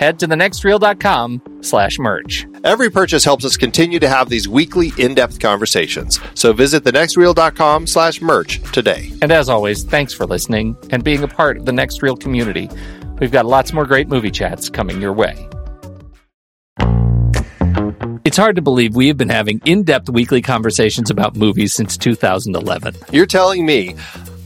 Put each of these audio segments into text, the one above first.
head to thenextreel.com slash merch. Every purchase helps us continue to have these weekly in-depth conversations. So visit thenextreel.com slash merch today. And as always, thanks for listening and being a part of the Next Reel community. We've got lots more great movie chats coming your way. It's hard to believe we have been having in depth weekly conversations about movies since 2011. You're telling me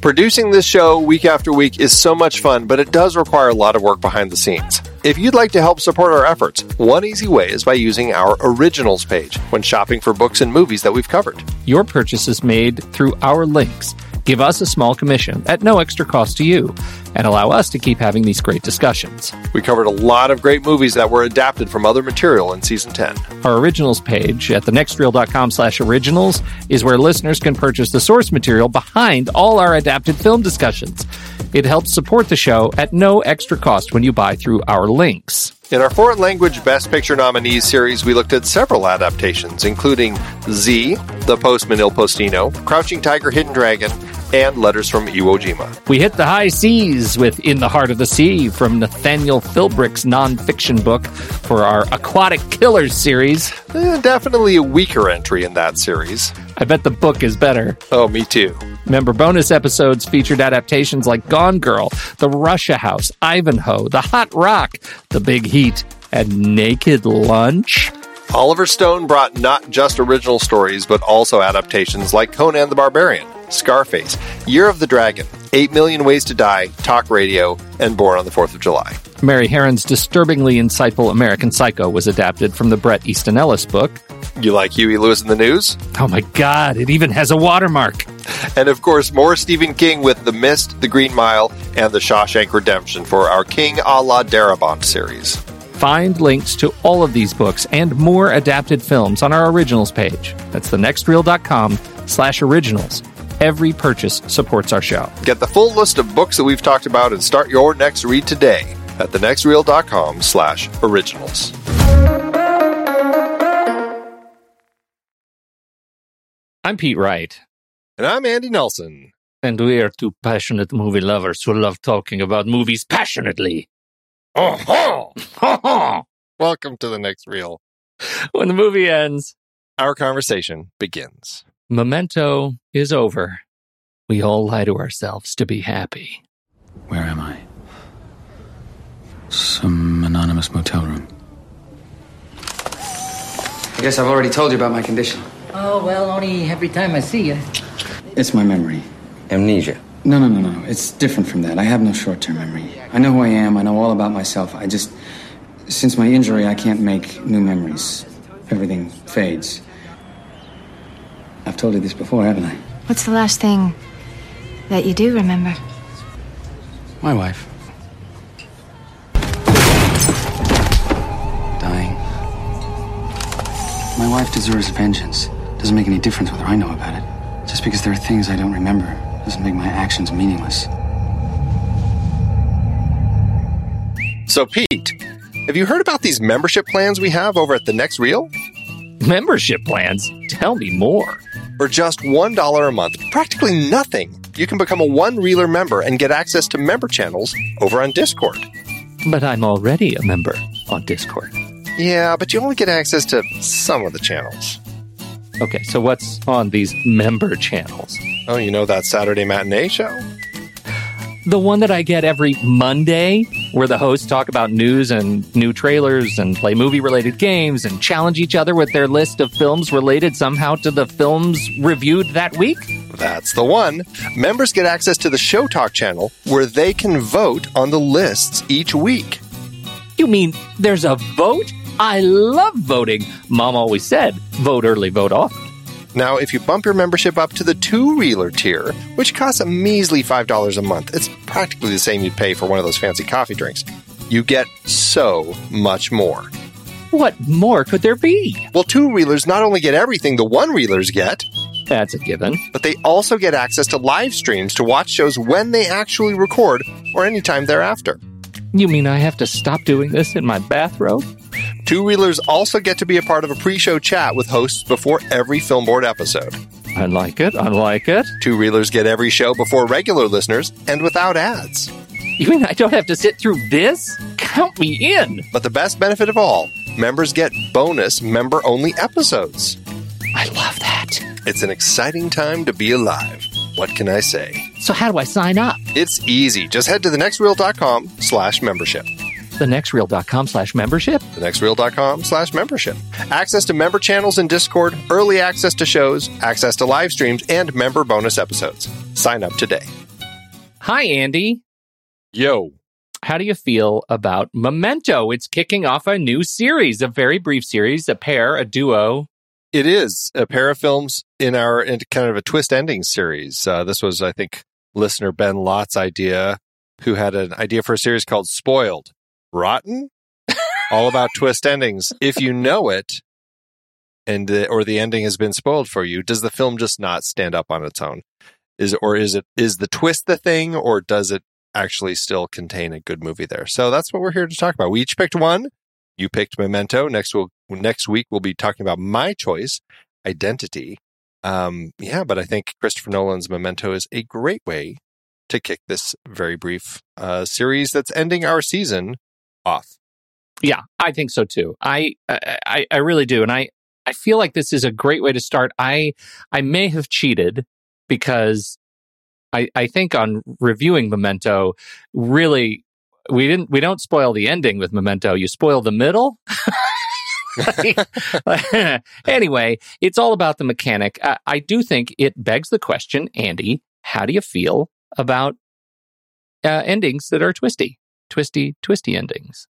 producing this show week after week is so much fun, but it does require a lot of work behind the scenes. If you'd like to help support our efforts, one easy way is by using our originals page when shopping for books and movies that we've covered. Your purchase is made through our links. Give us a small commission at no extra cost to you and allow us to keep having these great discussions. We covered a lot of great movies that were adapted from other material in season 10. Our originals page at thenextreel.com slash originals is where listeners can purchase the source material behind all our adapted film discussions. It helps support the show at no extra cost when you buy through our links. In our foreign language Best Picture nominees series, we looked at several adaptations, including Z, The Postman Il Postino, Crouching Tiger, Hidden Dragon, and Letters from Iwo Jima. We hit the high seas with In the Heart of the Sea from Nathaniel Philbrick's nonfiction book for our Aquatic Killers series. Eh, definitely a weaker entry in that series. I bet the book is better. Oh, me too. Remember, bonus episodes featured adaptations like Gone Girl, The Russia House, Ivanhoe, The Hot Rock, The Big Heat, and Naked Lunch. Oliver Stone brought not just original stories, but also adaptations like Conan the Barbarian, Scarface, Year of the Dragon, 8 Million Ways to Die, Talk Radio, and Born on the 4th of July. Mary Harron's disturbingly insightful American Psycho was adapted from the Bret Easton Ellis book. You like Huey Lewis in the News? Oh my god, it even has a watermark. And of course, more Stephen King with The Mist, The Green Mile, and The Shawshank Redemption for our King a la Darabont series. Find links to all of these books and more adapted films on our originals page. That's thenextreel.com slash originals. Every purchase supports our show. Get the full list of books that we've talked about and start your next read today at thenextreel.com slash originals. I'm Pete Wright. And I'm Andy Nelson. And we are two passionate movie lovers who love talking about movies passionately. Oh, Welcome to the next reel. When the movie ends, Our conversation begins. Memento is over. We all lie to ourselves to be happy. Where am I? Some anonymous motel room. I guess I've already told you about my condition. Oh, well, only every time I see you. It's my memory. Amnesia. No, no, no, no. It's different from that. I have no short term memory. I know who I am, I know all about myself. I just. Since my injury, I can't make new memories. Everything fades. I've told you this before, haven't I? What's the last thing that you do remember? My wife. Dying. My wife deserves vengeance. Doesn't make any difference whether I know about it. Just because there are things I don't remember doesn't make my actions meaningless. So, Pete, have you heard about these membership plans we have over at the next reel? Membership plans? Tell me more. For just $1 a month, practically nothing, you can become a one reeler member and get access to member channels over on Discord. But I'm already a member on Discord. Yeah, but you only get access to some of the channels. Okay, so what's on these member channels? Oh, you know that Saturday matinee show? The one that I get every Monday, where the hosts talk about news and new trailers and play movie related games and challenge each other with their list of films related somehow to the films reviewed that week? That's the one. Members get access to the Show Talk channel where they can vote on the lists each week. You mean there's a vote? I love voting. Mom always said, vote early, vote often. Now, if you bump your membership up to the two reeler tier, which costs a measly $5 a month, it's practically the same you'd pay for one of those fancy coffee drinks, you get so much more. What more could there be? Well, two reelers not only get everything the one reelers get, That's a given. but they also get access to live streams to watch shows when they actually record or anytime thereafter. You mean I have to stop doing this in my bathrobe? Two Reelers also get to be a part of a pre show chat with hosts before every Film Board episode. I like it. I like it. Two Reelers get every show before regular listeners and without ads. You mean I don't have to sit through this? Count me in. But the best benefit of all, members get bonus member only episodes. I love that. It's an exciting time to be alive. What can I say? So how do I sign up? It's easy. Just head to thenextreel.com slash membership. thenextreel.com slash membership? thenextreel.com slash membership. Access to member channels in Discord, early access to shows, access to live streams, and member bonus episodes. Sign up today. Hi, Andy. Yo. How do you feel about Memento? It's kicking off a new series, a very brief series, a pair, a duo. It is a pair of films in our in kind of a twist ending series. Uh, this was, I think, listener Ben Lott's idea, who had an idea for a series called Spoiled. Rotten? All about twist endings. If you know it, and the, or the ending has been spoiled for you, does the film just not stand up on its own? Is or is it is the twist the thing, or does it actually still contain a good movie there? So that's what we're here to talk about. We each picked one. You picked Memento. Next we'll next week we'll be talking about my choice, Identity. Um, yeah, but I think Christopher Nolan's Memento is a great way to kick this very brief uh, series that's ending our season off. Yeah, I think so too. I, I I really do, and I I feel like this is a great way to start. I I may have cheated because I I think on reviewing Memento, really we didn't we don't spoil the ending with Memento. You spoil the middle. anyway, it's all about the mechanic. I, I do think it begs the question, Andy. How do you feel about uh, endings that are twisty, twisty, twisty endings?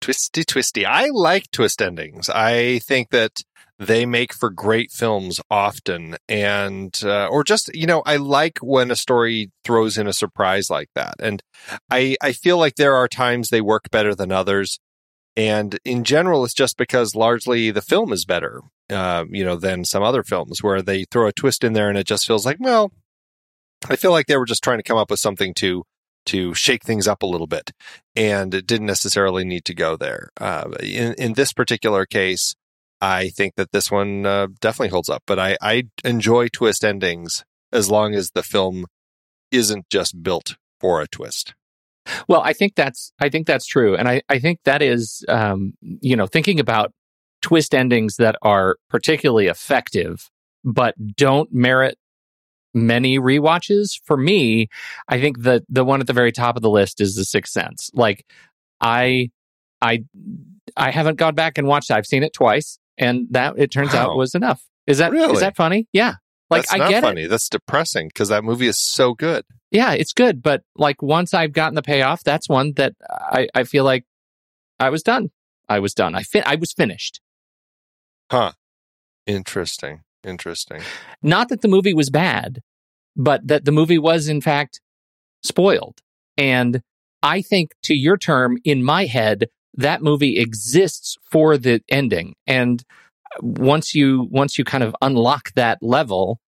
Twisty, twisty. I like twist endings. I think that they make for great films often, and uh, or just you know, I like when a story throws in a surprise like that, and I I feel like there are times they work better than others, and in general, it's just because largely the film is better, uh, you know, than some other films where they throw a twist in there and it just feels like well, I feel like they were just trying to come up with something to to shake things up a little bit, and it didn't necessarily need to go there. Uh, in in this particular case, I think that this one uh, definitely holds up. But I I enjoy twist endings as long as the film isn't just built for a twist. Well, I think that's I think that's true, and I I think that is um, you know thinking about twist endings that are particularly effective but don't merit many rewatches. For me, I think the the one at the very top of the list is The Sixth Sense. Like I I I haven't gone back and watched. it. I've seen it twice, and that it turns out was enough. Is that is Really? that funny? Yeah. Like That's I not get it. funny. That's depressing because that movie is so good. Yeah, it's good, but like once I've gotten the payoff, that's one that I, I feel like I was done. I was done. I fin- I was finished. Huh. Interesting. Interesting. Not that the movie was bad, but that the movie was in fact spoiled. And I think to your term in my head, that movie exists for the ending. And once you once you kind of unlock that level,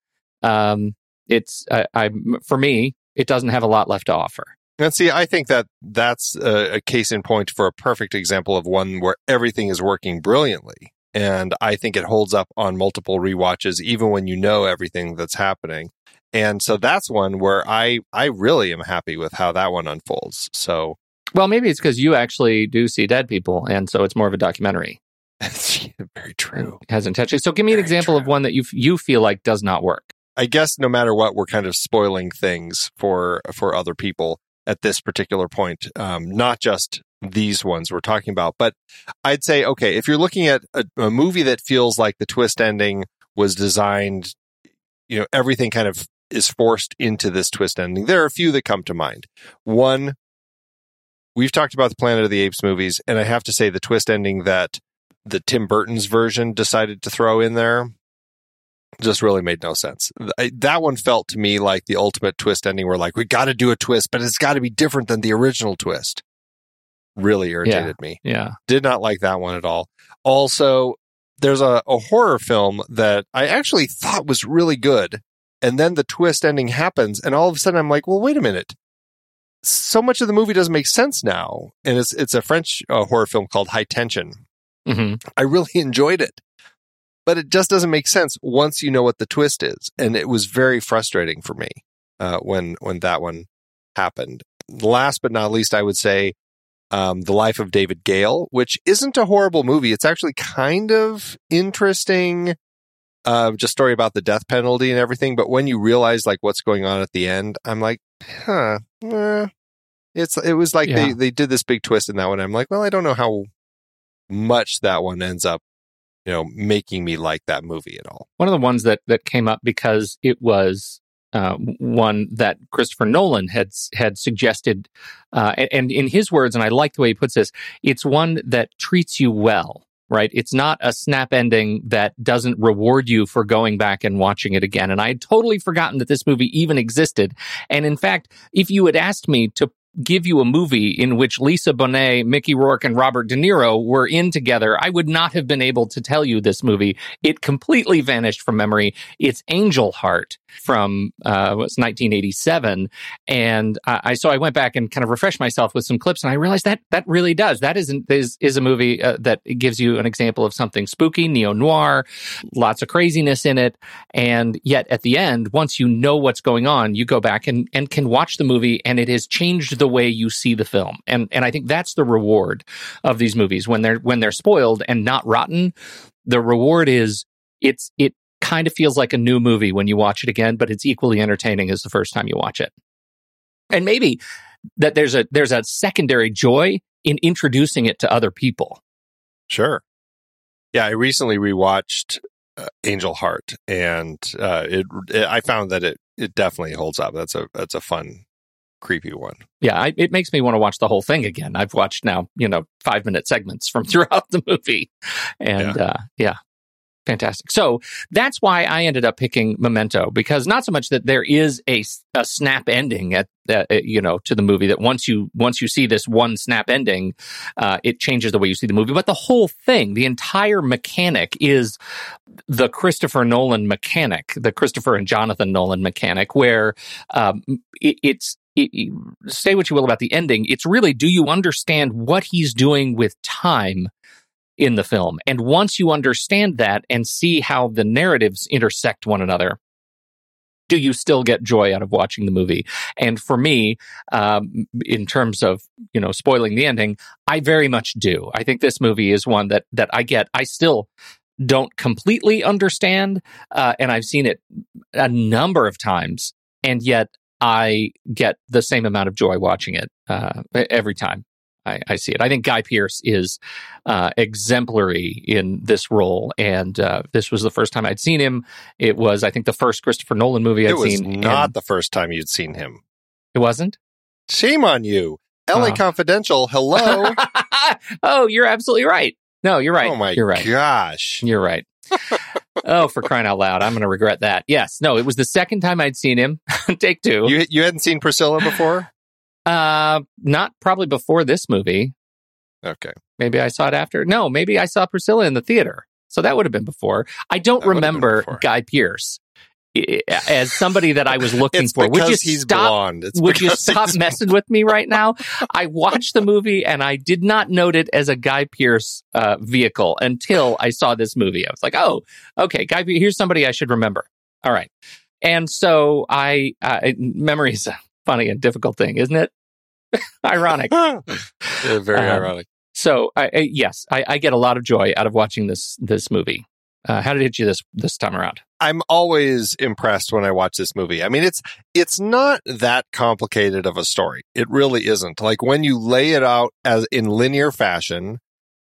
um, it's I, I for me it doesn't have a lot left to offer. And see, I think that that's a, a case in point for a perfect example of one where everything is working brilliantly. and I think it holds up on multiple rewatches, even when you know everything that's happening. And so that's one where I I really am happy with how that one unfolds. So Well, maybe it's because you actually do see dead people, and so it's more of a documentary. it's very true. It has intention. So, give me an Very example of one that you you feel like does not work. I guess no matter what, we're kind of spoiling things for for other people at this particular point. Um, not just these ones we're talking about, but I'd say okay, if you're looking at a, a movie that feels like the twist ending was designed, you know, everything kind of is forced into this twist ending. There are a few that come to mind. One, we've talked about the Planet of the Apes movies, and I have to say the twist ending that the Tim Burton's version decided to throw in there just really made no sense. I, that one felt to me like the ultimate twist ending where like we got to do a twist, but it's got to be different than the original twist. Really irritated me. Yeah. Did not like that one at all. Also, there's a, a horror film that I actually thought was really good. And then the twist ending happens, and all of a sudden I'm like, well, wait a minute. So much of the movie doesn't make sense now. And it's it's a French uh, horror film called High Tension. Hmm I really enjoyed it. But it just doesn't make sense once you know what the twist is. And it was very frustrating for me uh, when when that one happened. Last but not least, I would say um, The Life of David Gale, which isn't a horrible movie. It's actually kind of interesting. Uh, just story about the death penalty and everything. But when you realize like what's going on at the end, I'm like, huh. eh. It's it was like Yeah. they, they did this big twist in that one. I'm like, well, I don't know how much that one ends up, you know, making me like that movie at all. One of the ones that that came up because it was uh, one that Christopher Nolan had had suggested, uh, and, and in his words, and I like the way he puts this, it's one that treats you well. Right. It's not a snap ending that doesn't reward you for going back and watching it again. And I had totally forgotten that this movie even existed. And in fact, if you had asked me to give you a movie in which Lisa Bonet, Mickey Rourke, and Robert De Niro were in together, I would not have been able to tell you this movie. It completely vanished from memory. It's Angel Heart from uh, what's 1987, and I, I so I went back and kind of refreshed myself with some clips, and I realized that that really does. That isn't is is a movie uh, that gives you an example of something spooky, neo noir, lots of craziness in it, and yet at the end, once you know what's going on, you go back and and can watch the movie, and it has changed the way you see the film, and and I think that's the reward of these movies when they're when they're spoiled and not rotten. The reward is it's it kind of feels like a new movie when you watch it again, but it's equally entertaining as the first time you watch it. And maybe that there's a there's a secondary joy in introducing it to other people. Sure. Yeah, I recently rewatched uh, Angel Heart, and uh, it, it I found that it it definitely holds up. That's a that's a fun, creepy one. Yeah, I, it makes me want to watch the whole thing again. I've watched now, you know, five minute segments from throughout the movie, and yeah. Uh, yeah, fantastic. So that's why I ended up picking Memento because not so much that there is a, a snap ending at uh, you know to the movie that once you once you see this one snap ending, uh, it changes the way you see the movie. But the whole thing, the entire mechanic is the Christopher Nolan mechanic, the Christopher and Jonathan Nolan mechanic, where um, it, it's it, it, say what you will about the ending. It's really do you understand what he's doing with time in the film? And once you understand that and see how the narratives intersect one another, do you still get joy out of watching the movie? And for me, um, in terms of you know spoiling the ending, I very much do. I think this movie is one that that I get. I still don't completely understand, uh, and I've seen it a number of times, and yet I get the same amount of joy watching it uh, every time. I, I, see it. I think Guy Pearce is uh, exemplary in this role, and uh, this was the first time I'd seen him. It was, I think, the first Christopher Nolan movie I'd seen. it was seen. Not and the first time you'd seen him. It wasn't. Shame on you, L.A. Oh. Confidential. Hello. oh, you're absolutely right. No, you're right. Oh my you're right. gosh. You're right. oh, for crying out loud! I'm going to regret that. Yes, no, it was the second time I'd seen him. Take two. You you hadn't seen Priscilla before? Uh, not probably before this movie. Okay. Maybe I saw it after. No, maybe I saw Priscilla in the theater. So that would have been before. I don't That would have been remember. Guy Pearce i- as somebody that I was looking for. Would you he's stop? blonde. It's would you stop messing with me right now? I watched the movie and I did not note it as a Guy Pearce uh, vehicle until I saw this movie. I was like, oh, okay, Guy. Here's somebody I should remember. All right, and so I uh, memory is a funny and difficult thing, isn't it? Ironic. Yeah, very Um, ironic. So I, I yes, I, I get a lot of joy out of watching this this movie. Uh, how did it hit you this this time around? I'm always impressed when I watch this movie. I mean, it's it's not that complicated of a story. It really isn't. Like when you lay it out as in linear fashion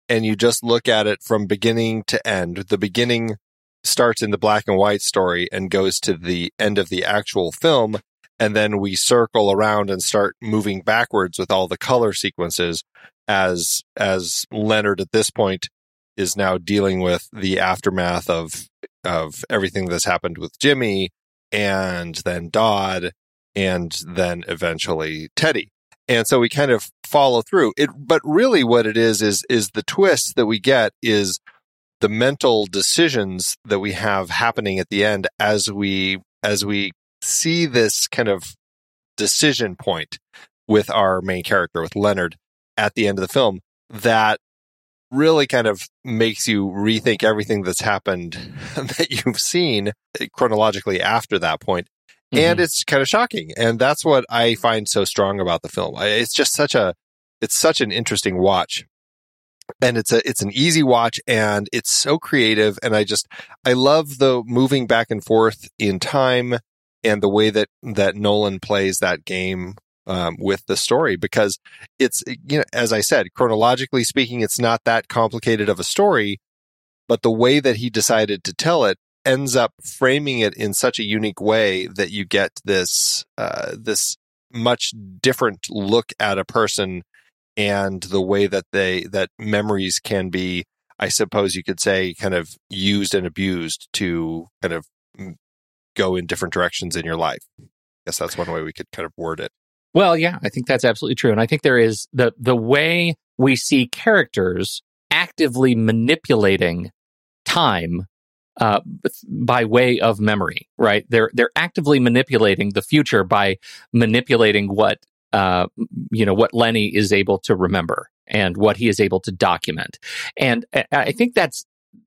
and you just look at it from beginning to end, the beginning starts in the black and white story and goes to the end of the actual film and then we circle around and start moving backwards with all the color sequences as as Leonard at this point is now dealing with the aftermath of of everything that's happened with Jimmy and then Dodd and then eventually Teddy. And so we kind of follow through it. But really what it is, is, is the twist that we get is the mental decisions that we have happening at the end as we, as we see this kind of decision point with our main character, with Leonard at the end of the film that really kind of makes you rethink everything that's happened that you've seen eh, chronologically after that point. And mm-hmm. it's kind of shocking. And that's what I find so strong about the film. It's just such a, it's such an interesting watch. And it's a, it's an easy watch and it's so creative. And I just, I love the moving back and forth in time and the way that, that Nolan plays that game um, with the story because it's, you know, as I said, chronologically speaking, it's not that complicated of a story, but the way that he decided to tell it ends up framing it in such a unique way that you get this, uh, this much different look at a person and the way that they, that memories can be, I suppose you could say, kind of used and abused to kind of go in different directions in your life. I guess that's one way we could kind of word it. Well, yeah, I think that's absolutely true. And I think there is the the way we see characters actively manipulating time uh, by way of memory, right? They're they're actively manipulating the future by manipulating what uh, you know what Lenny is able to remember and what he is able to document. And I- I think that's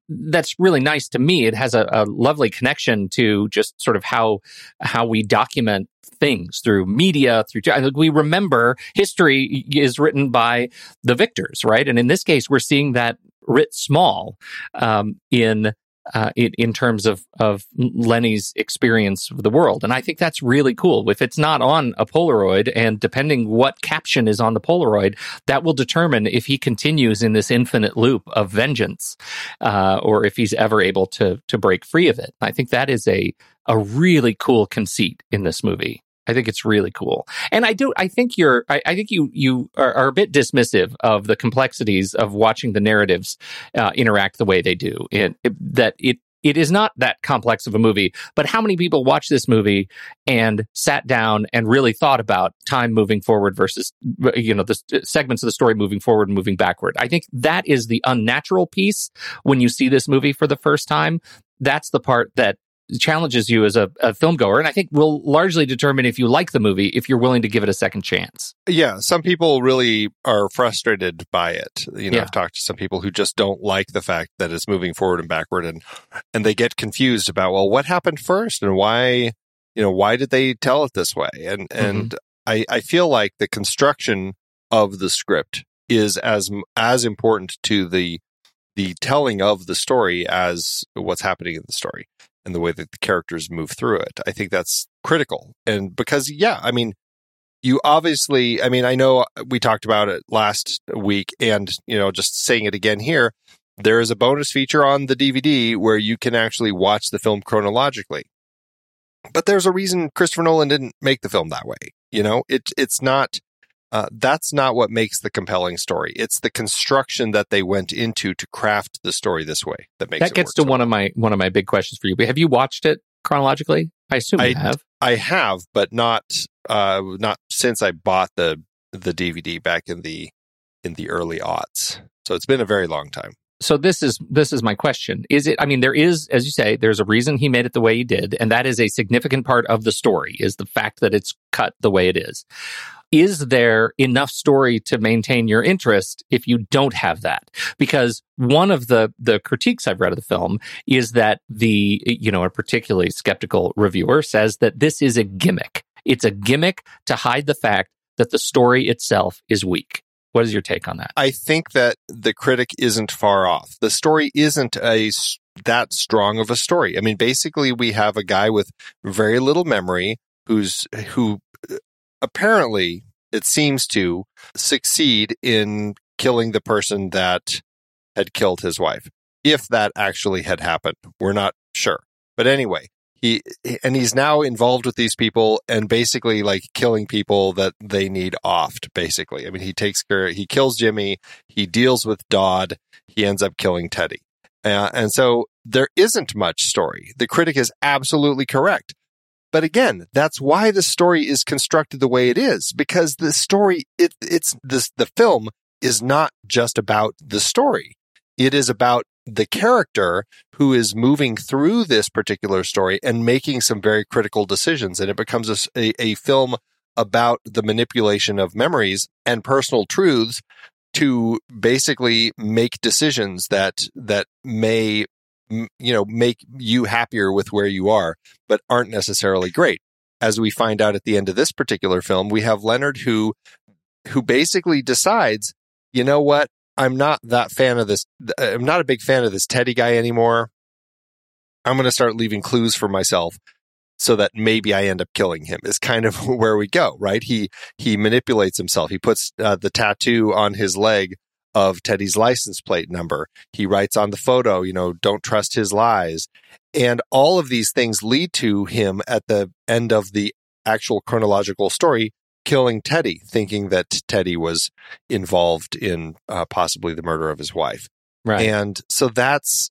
that's really nice to me. It has a, a lovely connection to just sort of how how we document things through media through we remember history is written by the victors right and in this case we're seeing that writ small um, in uh, in, in terms of of Lenny's experience of the world, and I think that's really cool. If it's not on a Polaroid, and depending what caption is on the Polaroid, that will determine if he continues in this infinite loop of vengeance, uh, or if he's ever able to to break free of it. I think that is a a really cool conceit in this movie. I think it's really cool, and I do. I think you're. I, I think you you are, are, a bit dismissive of the complexities of watching the narratives uh, interact the way they do. It, it, that it it is not that complex of a movie, but how many people watch this movie and sat down and really thought about time moving forward versus you know the segments of the story moving forward and moving backward? I think that is the unnatural piece when you see this movie for the first time. That's the part that challenges you as a, a film goer and i think will largely determine if you like the movie if you're willing to give it a second chance. Yeah some people really are frustrated by it. You know Yeah. i've talked to some people who just don't like the fact that it's moving forward and backward and and they get confused about well what happened first and why you know why did they tell it this way? And mm-hmm. and i i feel like the construction of the script is as as important to the the telling of the story as what's happening in the story and the way that the characters move through it. I think that's critical. And because, yeah, I mean, you obviously, I mean, I know we talked about it last week and, you know, just saying it again here, there is a bonus feature on the DVD where you can actually watch the film chronologically. But there's a reason Christopher Nolan didn't make the film that way. You know, it, it's not, uh, that's not what makes the compelling story. It's the construction that they went into to craft the story this way that makes that gets to so one of my one of my big questions for you but have you watched it chronologically i assume you I- have I have, but not uh not since I bought the the DVD back in the in the early aughts. So it's been a very long time. so this is this is my question. Is it I mean there is as you say there's a reason he made it the way he did and that is a significant part of the story is the fact that it's cut the way it is. Is there enough story to maintain your interest if you don't have that? Because one of the the critiques I've read of the film is that the you know a particularly skeptical reviewer says that this is a gimmick. It's a gimmick to hide the fact that the story itself is weak. What is your take on that? I think that the critic isn't far off. The story isn't a that strong of a story. I mean, basically, we have a guy with very little memory who's who apparently it seems to succeed in killing the person that had killed his wife. If that actually had happened, we're not sure. But anyway, he and he's now involved with these people and basically like killing people that they need offed basically i mean he takes care he kills jimmy he deals with dodd he ends up killing teddy uh, and so there isn't much story the critic is absolutely correct but again that's why the story is constructed the way it is because the story it, it's this the film is not just about the story it is about the character who is moving through this particular story and making some very critical decisions. And it becomes a, a, a film about the manipulation of memories and personal truths to basically make decisions that that may you know make you happier with where you are but aren't necessarily great as we find out at the end of this particular film we have Leonard who who basically decides you know what I'm not that fan of this. I'm not a big fan of this Teddy guy anymore. I'm going to start leaving clues for myself so that maybe I end up killing him is kind of where we go, right? He, he manipulates himself. He puts uh, the tattoo on his leg of Teddy's license plate number. He writes on the photo, you know, don't trust his lies. And all of these things lead to him at the end of the actual chronological story killing Teddy, thinking that Teddy was involved in uh, possibly the murder of his wife. Right. And so that's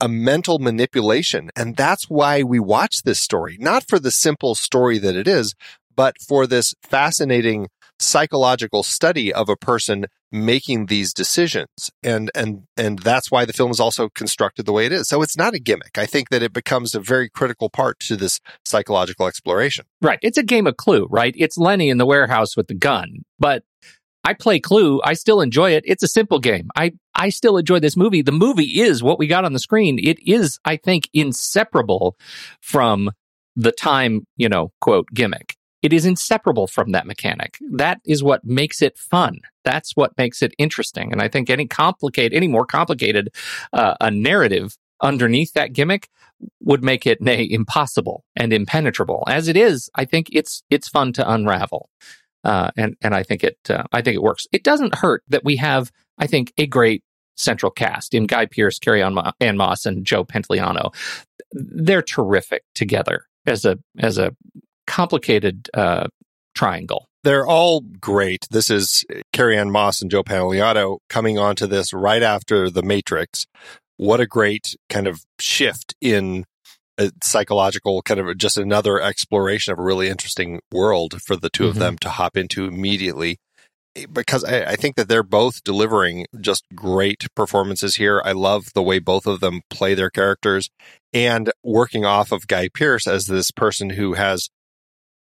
a mental manipulation. And that's why we watch this story, not for the simple story that it is, but for this fascinating psychological study of a person making these decisions and and and that's why the film is also constructed the way it is so it's not a gimmick i think that it becomes a very critical part to this psychological exploration right it's a game of clue right it's lenny in the warehouse with the gun but I play Clue. I still enjoy it. It's a simple game. I, I still enjoy this movie. The movie is what we got on the screen. It is, I think, inseparable from the time, you know, quote, gimmick. It is inseparable from that mechanic. That is what makes it fun. That's what makes it interesting. And I think any complicate, any more complicated uh, a narrative underneath that gimmick would make it nay impossible and impenetrable. As it is, I think it's it's fun to unravel, uh, and and I think it uh, I think it works. It doesn't hurt that we have I think a great central cast in Guy Pearce, Carrie-Anne Moss, and Joe Pantoliano. They're terrific together as a as a complicated uh, triangle. They're all great. This is Carrie-Anne Moss and Joe Pantoliano coming onto this right after The Matrix. What a great kind of shift in a psychological kind of just another exploration of a really interesting world for the 2 mm-hmm. of them to hop into immediately because I, I, think that they're both delivering just great performances here. I love the way both of them play their characters and working off of Guy Pearce as this person who has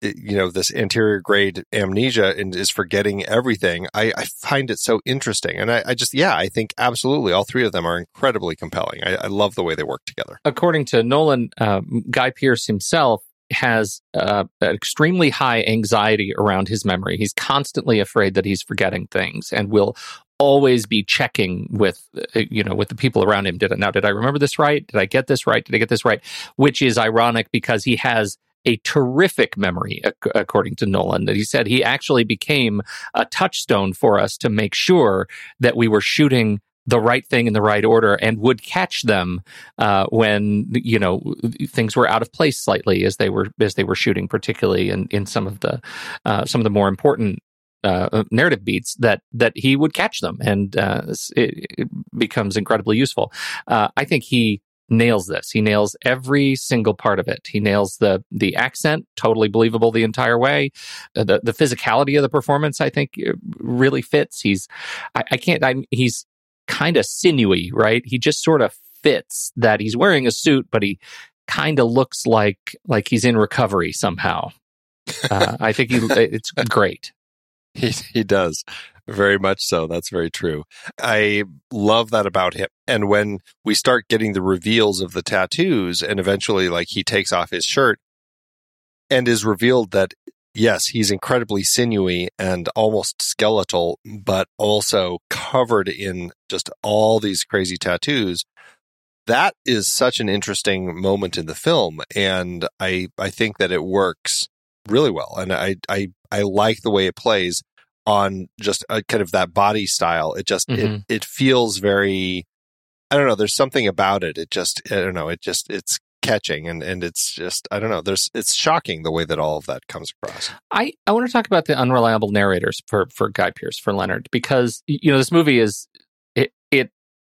you know this anterior grade amnesia and is forgetting everything i, I find it so interesting. And I, I, just yeah i think absolutely all three of them are incredibly compelling. I, I love the way they work together. According to nolan uh, guy pearce himself has uh, extremely high anxiety around his memory. He's constantly afraid that he's forgetting things and will always be checking with uh, you know with the people around him. Did it now did i remember this right? Did i get this right? Did i get this right? Which is ironic because he has a terrific memory, according to Nolan, that he said he actually became a touchstone for us to make sure that we were shooting the right thing in the right order and would catch them uh, when you know things were out of place slightly as they were as they were shooting, particularly in, in some of the uh, some of the more important uh, narrative beats that that he would catch them, and uh, it, it, becomes incredibly useful. Uh, I think he nails this. He nails every single part of it. He nails the the accent, totally believable the entire way. Uh, the the physicality of the performance, I think, uh, really fits. He's, I, I can't. I, he's kind of sinewy, right? He just sort of fits that he's wearing a suit, but he kind of looks like like he's in recovery somehow. Uh, I think he, it's great. He he does very much so. That's very true. I love that about him. And when we start getting the reveals of the tattoos, and eventually, like he takes off his shirt, and is revealed that yes, he's incredibly sinewy and almost skeletal, but also covered in just all these crazy tattoos. That is such an interesting moment in the film, and I I think that it works really well, and I I I like the way it plays on just a kind of that body style. It just Mhm. it it feels very I don't know, there's something about it. It just I don't know, it just it's catching and and it's just I don't know, there's it's shocking the way that all of that comes across. I, I want to talk about the unreliable narrators for, for Guy Pearce, for Leonard, because, you know, this movie is,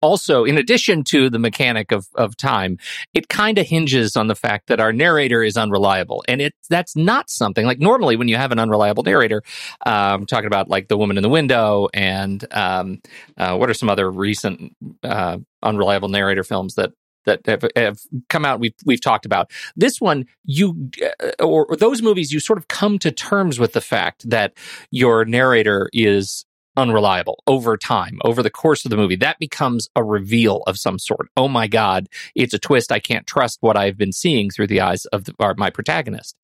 also, in addition to the mechanic of, of time, it kind of hinges on the fact that our narrator is unreliable. And it, that's not something like normally when you have an unreliable narrator, um, talking about like the woman in the window and, um, uh, what are some other recent, uh, unreliable narrator films that, that have, have come out we've we've talked about this one you uh, or, or those movies you sort of come to terms with the fact that your narrator is unreliable over time over the course of the movie that becomes a reveal of some sort oh my god it's a twist i can't trust what i've been seeing through the eyes of the, our, my protagonist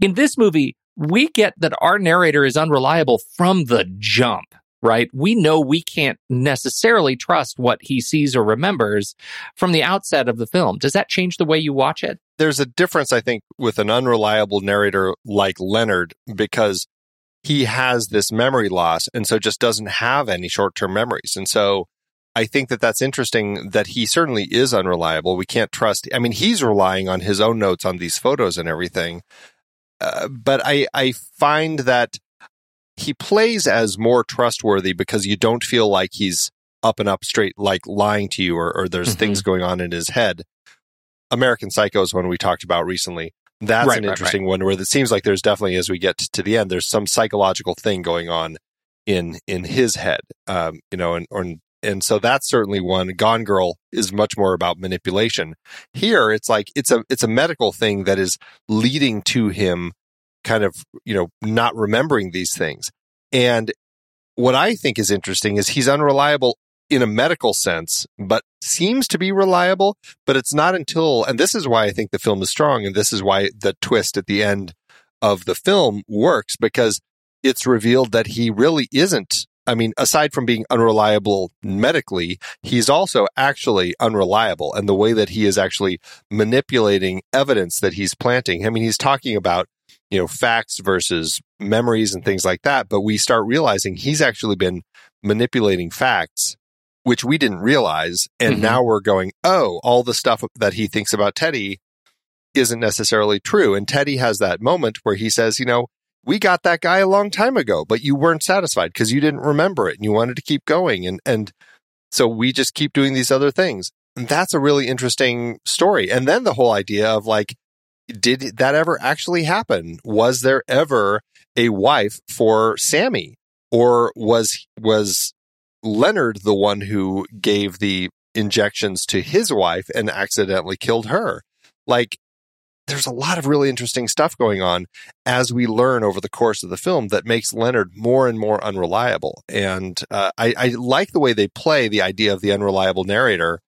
in this movie we get that our narrator is unreliable from the jump right? We know we can't necessarily trust what he sees or remembers from the outset of the film. Does that change the way you watch it? There's a difference I think with an unreliable narrator like Leonard because he has this memory loss and so just doesn't have any short-term memories. And so I think that that's interesting that he certainly is unreliable. We can't trust. I mean, he's relying on his own notes on these photos and everything. Uh, but I, I find that he plays as more trustworthy because you don't feel like he's up and up straight, like lying to you or, or there's Mhm. things going on in his head. American Psycho is one we talked about recently. That's Right, an right, interesting one where it seems like there's definitely, as we get to the end, there's some psychological thing going on in in his head, um, you know, and or, and so that's certainly one. Gone Girl is much more about manipulation. Here, it's like it's a it's a medical thing that is leading to him kind of you know not remembering these things. And what I think is interesting is he's unreliable in a medical sense, but seems to be reliable. But it's not until, and this is why I think the film is strong, and this is why the twist at the end of the film works because it's revealed that he really isn't. I mean, aside from being unreliable medically, he's also actually unreliable. And the way that he is actually manipulating evidence that he's planting. I mean, he's talking about, you know, facts versus memories and things like that. But we start realizing he's actually been manipulating facts, which we didn't realize. And Mhm. now we're going, oh, all the stuff that he thinks about Teddy isn't necessarily true. And Teddy has that moment where he says, you know, we got that guy a long time ago, but you weren't satisfied because you didn't remember it and you wanted to keep going. And, and so we just keep doing these other things. And that's a really interesting story. And then the whole idea of like, did that ever actually happen? Was there ever a wife for Sammy? Or was, was Leonard the one who gave the injections to his wife and accidentally killed her? Like, there's a lot of really interesting stuff going on as we learn over the course of the film that makes Leonard more and more unreliable. And uh, I, I like the way they play the idea of the unreliable narrator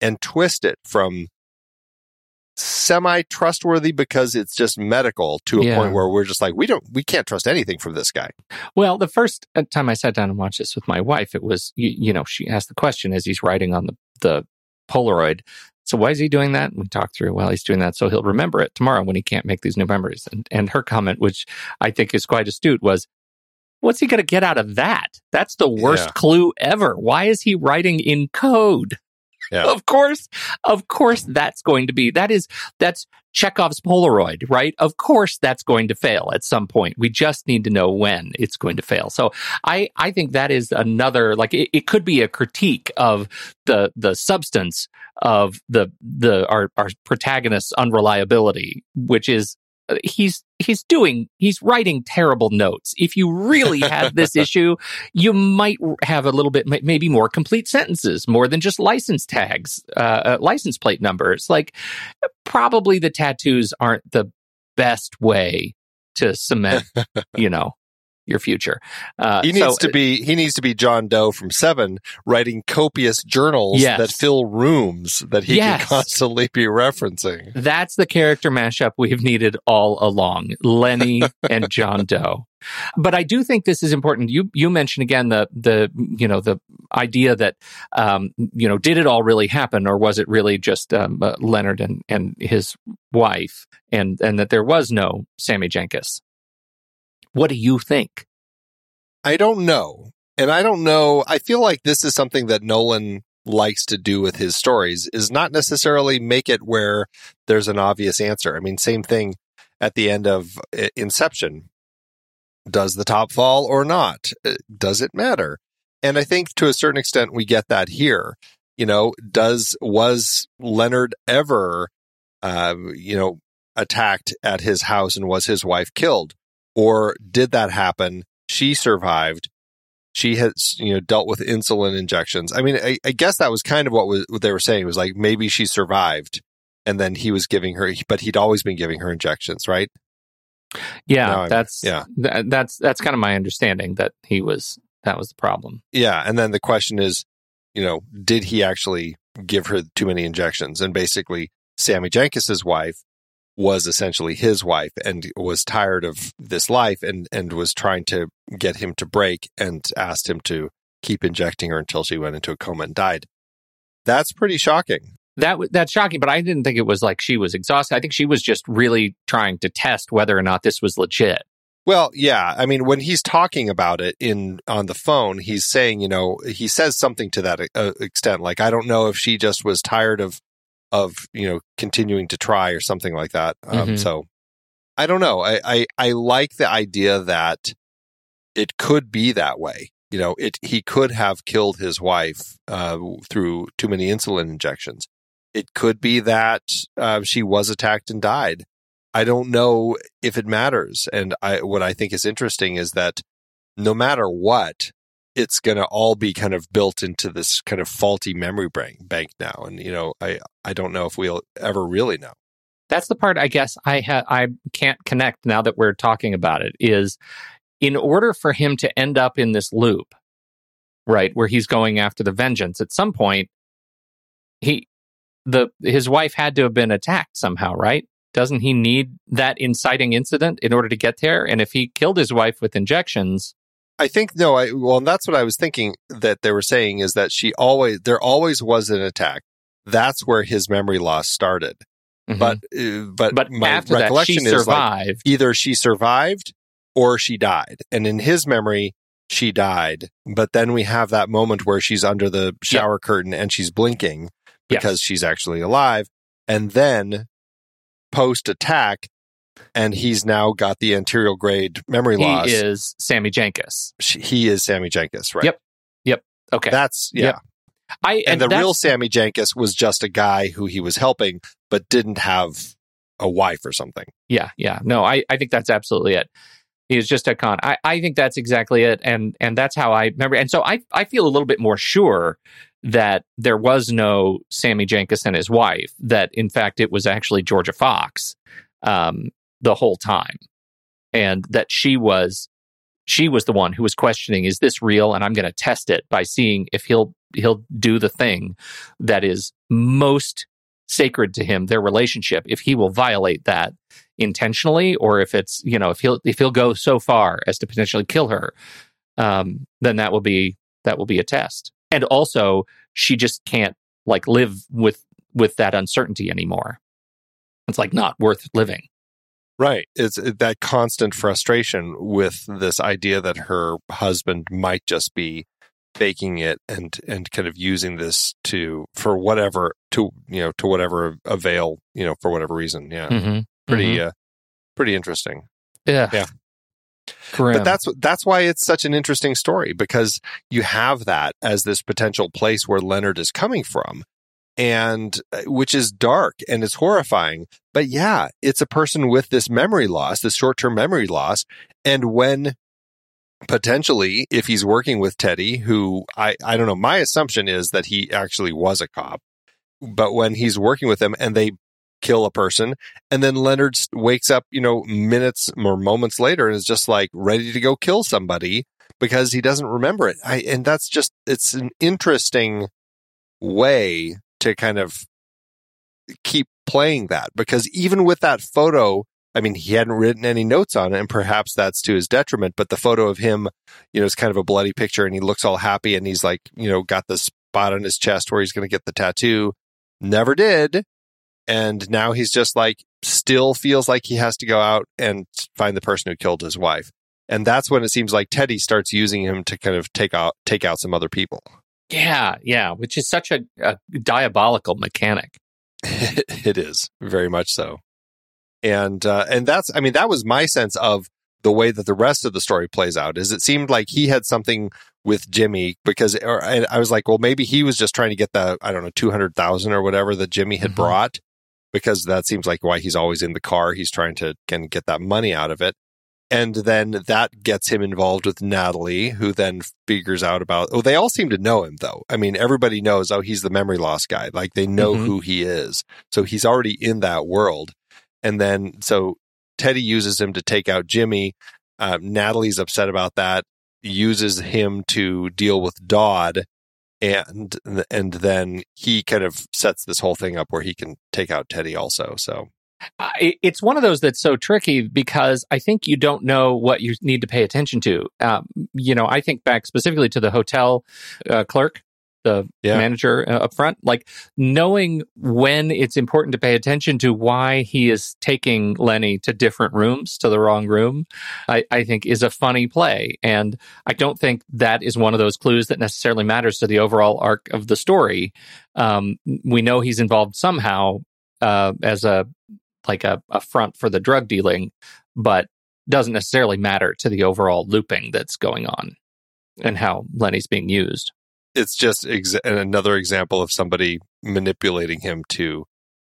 and twist it from semi trustworthy because it's just medical to a Yeah. point where we're just like we don't we can't trust anything from this guy. Well, the first uh, time I sat down and watched this with my wife, it was, you, you know, she asked the question as he's writing on the, the Polaroid. So why is he doing that? And we talked through, well, he's doing that so he'll remember it tomorrow when he can't make these new memories. And, and her comment, which I think is quite astute, was, what's he going to get out of that? That's the worst Yeah. clue ever. Why is he writing in code? Yeah. Of course, of course, that's going to be, that is, that's Chekhov's Polaroid, right? Of course, that's going to fail at some point. We just need to know when it's going to fail. So I, I think that is another, like, it, it could be a critique of the, the substance of the, the, our, our protagonist's unreliability, which is he's he's doing he's writing terrible notes. If you really had this issue, you might have a little bit maybe more complete sentences, more than just license tags, uh, uh, license plate numbers. Like probably the tattoos aren't the best way to cement, you know, your future. Uh, he needs so, to be he needs to be John Doe from Seven, writing copious journals yes. that fill rooms that he yes. can constantly be referencing. That's the character mashup we've needed all along: Lenny and John Doe. But I do think this is important. You you mentioned again the the you know the idea that um, you know did it all really happen or was it really just um, uh, Leonard and and his wife and and that there was no Sammy Jenkins. What do you think? I don't know. And I don't know. I feel like this is something that Nolan likes to do with his stories is not necessarily make it where there's an obvious answer. I mean, same thing at the end of uh, Inception. Does the top fall or not? Uh, does it matter? And I think to a certain extent we get that here. You know, does was Leonard ever uh, you know, attacked at his house and was his wife killed? Or did that happen? She survived. She has, you know, dealt with insulin injections. I mean, I, I guess that was kind of what, was, what they were saying. It was like maybe she survived, and then he was giving her, but he'd always been giving her injections, right? Yeah, that's yeah. Th- that's that's kind of my understanding that he was that was the problem. Yeah, and then the question is, you know, did he actually give her too many injections? And basically, Sammy Jankis's wife was essentially his wife and was tired of this life and, and was trying to get him to break and asked him to keep injecting her until she went into a coma and died. That's pretty shocking. That that's shocking, but I didn't think it was like she was exhausted. I think she was just really trying to test whether or not this was legit. Well, yeah. I mean, when he's talking about it in on the phone, he's saying, you know, he says something to that uh, extent, like, "I don't know if she just was tired of of you know continuing to try or something like that. Um, mm-hmm. So I don't know. I, I I like the idea that it could be that way. You know, it he could have killed his wife uh, through too many insulin injections. It could be that uh, she was attacked and died. I don't know if it matters. And I, what I think is interesting is that no matter what, it's going to all be kind of built into this kind of faulty memory bank now. And, you know, I, I don't know if we'll ever really know. That's the part I guess I ha- I can't connect now that we're talking about it is in order for him to end up in this loop, right, where he's going after the vengeance at some point, he, the, his wife had to have been attacked somehow, right? Doesn't he need that inciting incident in order to get there? And if he killed his wife with injections, I think no, I well, that's what I was thinking that they were saying is that she always there always was an attack. That's where his memory loss started. Mm-hmm. But uh, but but my after recollection that, she survived. Like either she survived or she died. And in his memory, she died. But then we have that moment where she's under the shower yep. curtain and she's blinking because yes. she's actually alive. And then post attack, and he's now got the anterior grade memory he loss. He is Sammy Jankis. He is Sammy Jankis, right? Yep. Yep. Okay. That's yeah. Yep. I and, and the real Sammy Jankis was just a guy who he was helping, but didn't have a wife or something. Yeah, yeah. No, I, I think that's absolutely it. He was just a con. I, I think that's exactly it. And and that's how I remember. And so I, I feel a little bit more sure that there was no Sammy Jankis and his wife, that in fact it was actually Jorja Fox. Um, the whole time. And that she was she was the one who was questioning is this real? And i'm going to test it by seeing if he'll he'll do the thing that is most sacred to him their relationship if he will violate that intentionally or if it's you know if he'll if he'll go so far as to potentially kill her um then that will be that will be a test. And also she just can't like live with with that uncertainty anymore. It's like not worth living Right. It's that constant frustration with this idea that her husband might just be faking it and and kind of using this to for whatever to you know to whatever avail you know for whatever reason yeah mm-hmm. pretty mm-hmm. uh pretty interesting yeah yeah Grim. But that's that's why it's such an interesting story because you have that as this potential place where Leonard is coming from, and uh, which is dark and it's horrifying. But yeah, it's a person with this memory loss, this short term memory loss. And when potentially, if he's working with Teddy, who I, I don't know, my assumption is that he actually was a cop. But when he's working with him and they kill a person, and then Leonard wakes up, you know, minutes or moments later and is just like ready to go kill somebody because he doesn't remember it. I, and that's just, it's an interesting way to kind of keep playing that because even with that photo, I mean, he hadn't written any notes on it, and perhaps that's to his detriment. But the photo of him, you know, is kind of a bloody picture, and he looks all happy, and he's like, you know, got the spot on his chest where he's going to get the tattoo. Never did, and now he's just like, still feels like he has to go out and find the person who killed his wife, and that's when it seems like Teddy starts using him to kind of take out take out some other people. Yeah, yeah, which is such a, a diabolical mechanic. it is very much so and uh, and that's I mean that was my sense of the way that the rest of the story plays out is it seemed like he had something with Jimmy because or, I was like well maybe he was just trying to get the I don't know 200,000 or whatever that Jimmy had mm-hmm. brought because that seems like why he's always in the car he's trying to can get that money out of it and then that gets him involved with Natalie who then figures out about oh they all seem to know him though I mean everybody knows oh he's the memory loss guy like they know mm-hmm. who he is so he's already in that world and then so Teddy uses him to take out Jimmy. Uh, Natalie's upset about that. Uses him to deal with Dodd, and and then he kind of sets this whole thing up where he can take out Teddy also. So it's one of those that's so tricky because I think you don't know what you need to pay attention to. Um, you know, I think back specifically to the hotel uh, clerk the yeah. manager uh, up front, like knowing when it's important to pay attention to why he is taking Lenny to different rooms, to the wrong room, I, I think is a funny play. And I don't think that is one of those clues that necessarily matters to the overall arc of the story. Um, we know he's involved somehow uh, as a like a, a front for the drug dealing, but doesn't necessarily matter to the overall looping that's going on and how Lenny's being used it's just ex- another example of somebody manipulating him to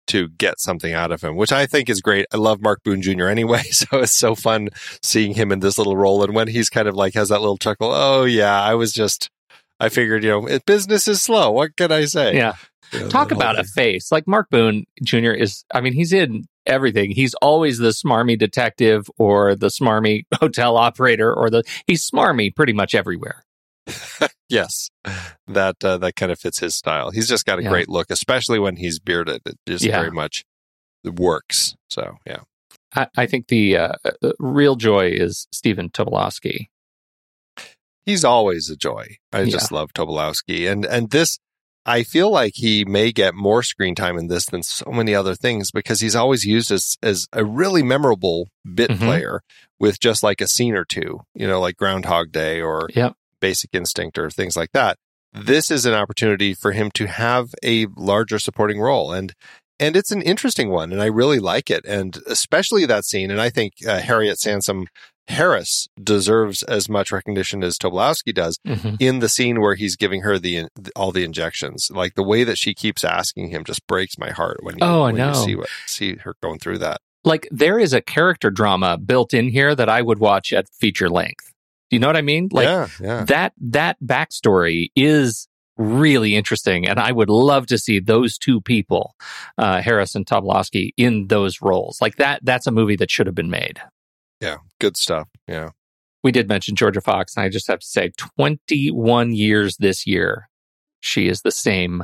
to get something out of him, which I think is great. I love Mark Boone Jr. anyway, so it's so fun seeing him in this little role. And when he's kind of like has that little chuckle, oh yeah, I was just, I figured, you know, business is slow. What can I say? Yeah. You know, Talk about a face like Mark Boone Jr. is. I mean, he's in everything. He's always the smarmy detective or the smarmy hotel operator or the he's smarmy pretty much everywhere. yes, that uh, that kind of fits his style. He's just got a yeah. great look, especially when he's bearded. It just yeah. very much works. So yeah, I, I think the uh, uh real joy is Stephen Tobolowsky. He's always a joy. I yeah. just love Tobolowsky, and and this. I feel like he may get more screen time in this than so many other things because he's always used as as a really memorable bit mm-hmm. player with just like a scene or two, you know, like Groundhog Day or yep. Basic Instinct or things like that. This is an opportunity for him to have a larger supporting role and and it's an interesting one and I really like it and especially that scene and I think uh, Harriet Sansom Harris deserves as much recognition as Tobolowsky does mm-hmm. in the scene where he's giving her the all the injections. Like the way that she keeps asking him just breaks my heart when you, oh, when I know. you see what, see her going through that. Like there is a character drama built in here that I would watch at feature length. Do you know what I mean? Like yeah, yeah. that that backstory is really interesting, and I would love to see those two people, uh, Harris and Tobolowsky, in those roles. Like that. That's a movie that should have been made. Yeah, good stuff. Yeah. We did mention Jorja Fox, and I just have to say, 21 years this year, she is the same.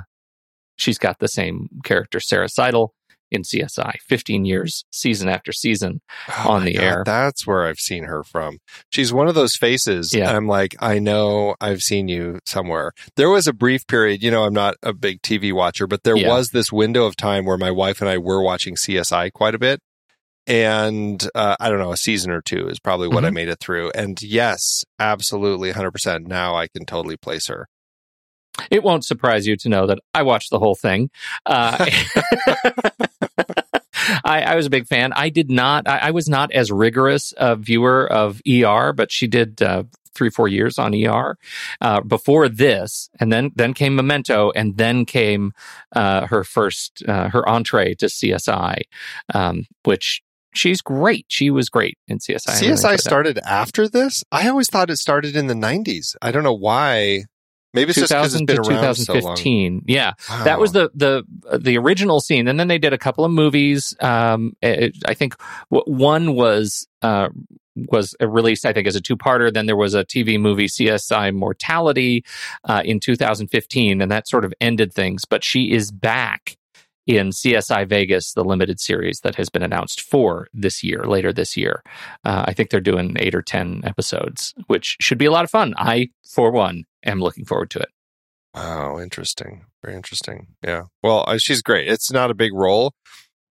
She's got the same character, Sara Sidle in CSI, 15 years, season after season oh on the God, air. That's where I've seen her from. She's one of those faces. Yeah. I'm like, I know I've seen you somewhere. There was a brief period, you know, I'm not a big TV watcher, but there yeah. was this window of time where my wife and I were watching CSI quite a bit. And uh, I don't know, a season or two is probably what mm-hmm. I made it through. And yes, absolutely 100%. Now I can totally place her. It won't surprise you to know that I watched the whole thing. Uh, I, I was a big fan. I did not. I, I was not as rigorous a viewer of ER, but she did uh, three four years on ER uh, before this, and then then came Memento, and then came uh, her first uh, her entree to CSI, um, which she's great. She was great in CSI. CSI started after this. I always thought it started in the '90s. I don't know why. Maybe it's just because it's been around so long. 2015. Yeah, that was the the the original scene, and then they did a couple of movies. Um, it, I think one was uh was released, I think, as a two parter. Then there was a TV movie, CSI Mortality, uh, in 2015, and that sort of ended things. But she is back in CSI Vegas, the limited series that has been announced for this year, later this year. Uh, I think they're doing eight or 10 episodes, which should be a lot of fun. I, for one, am looking forward to it. Wow, interesting. Very interesting. Yeah. Well, uh, she's great. It's not a big role,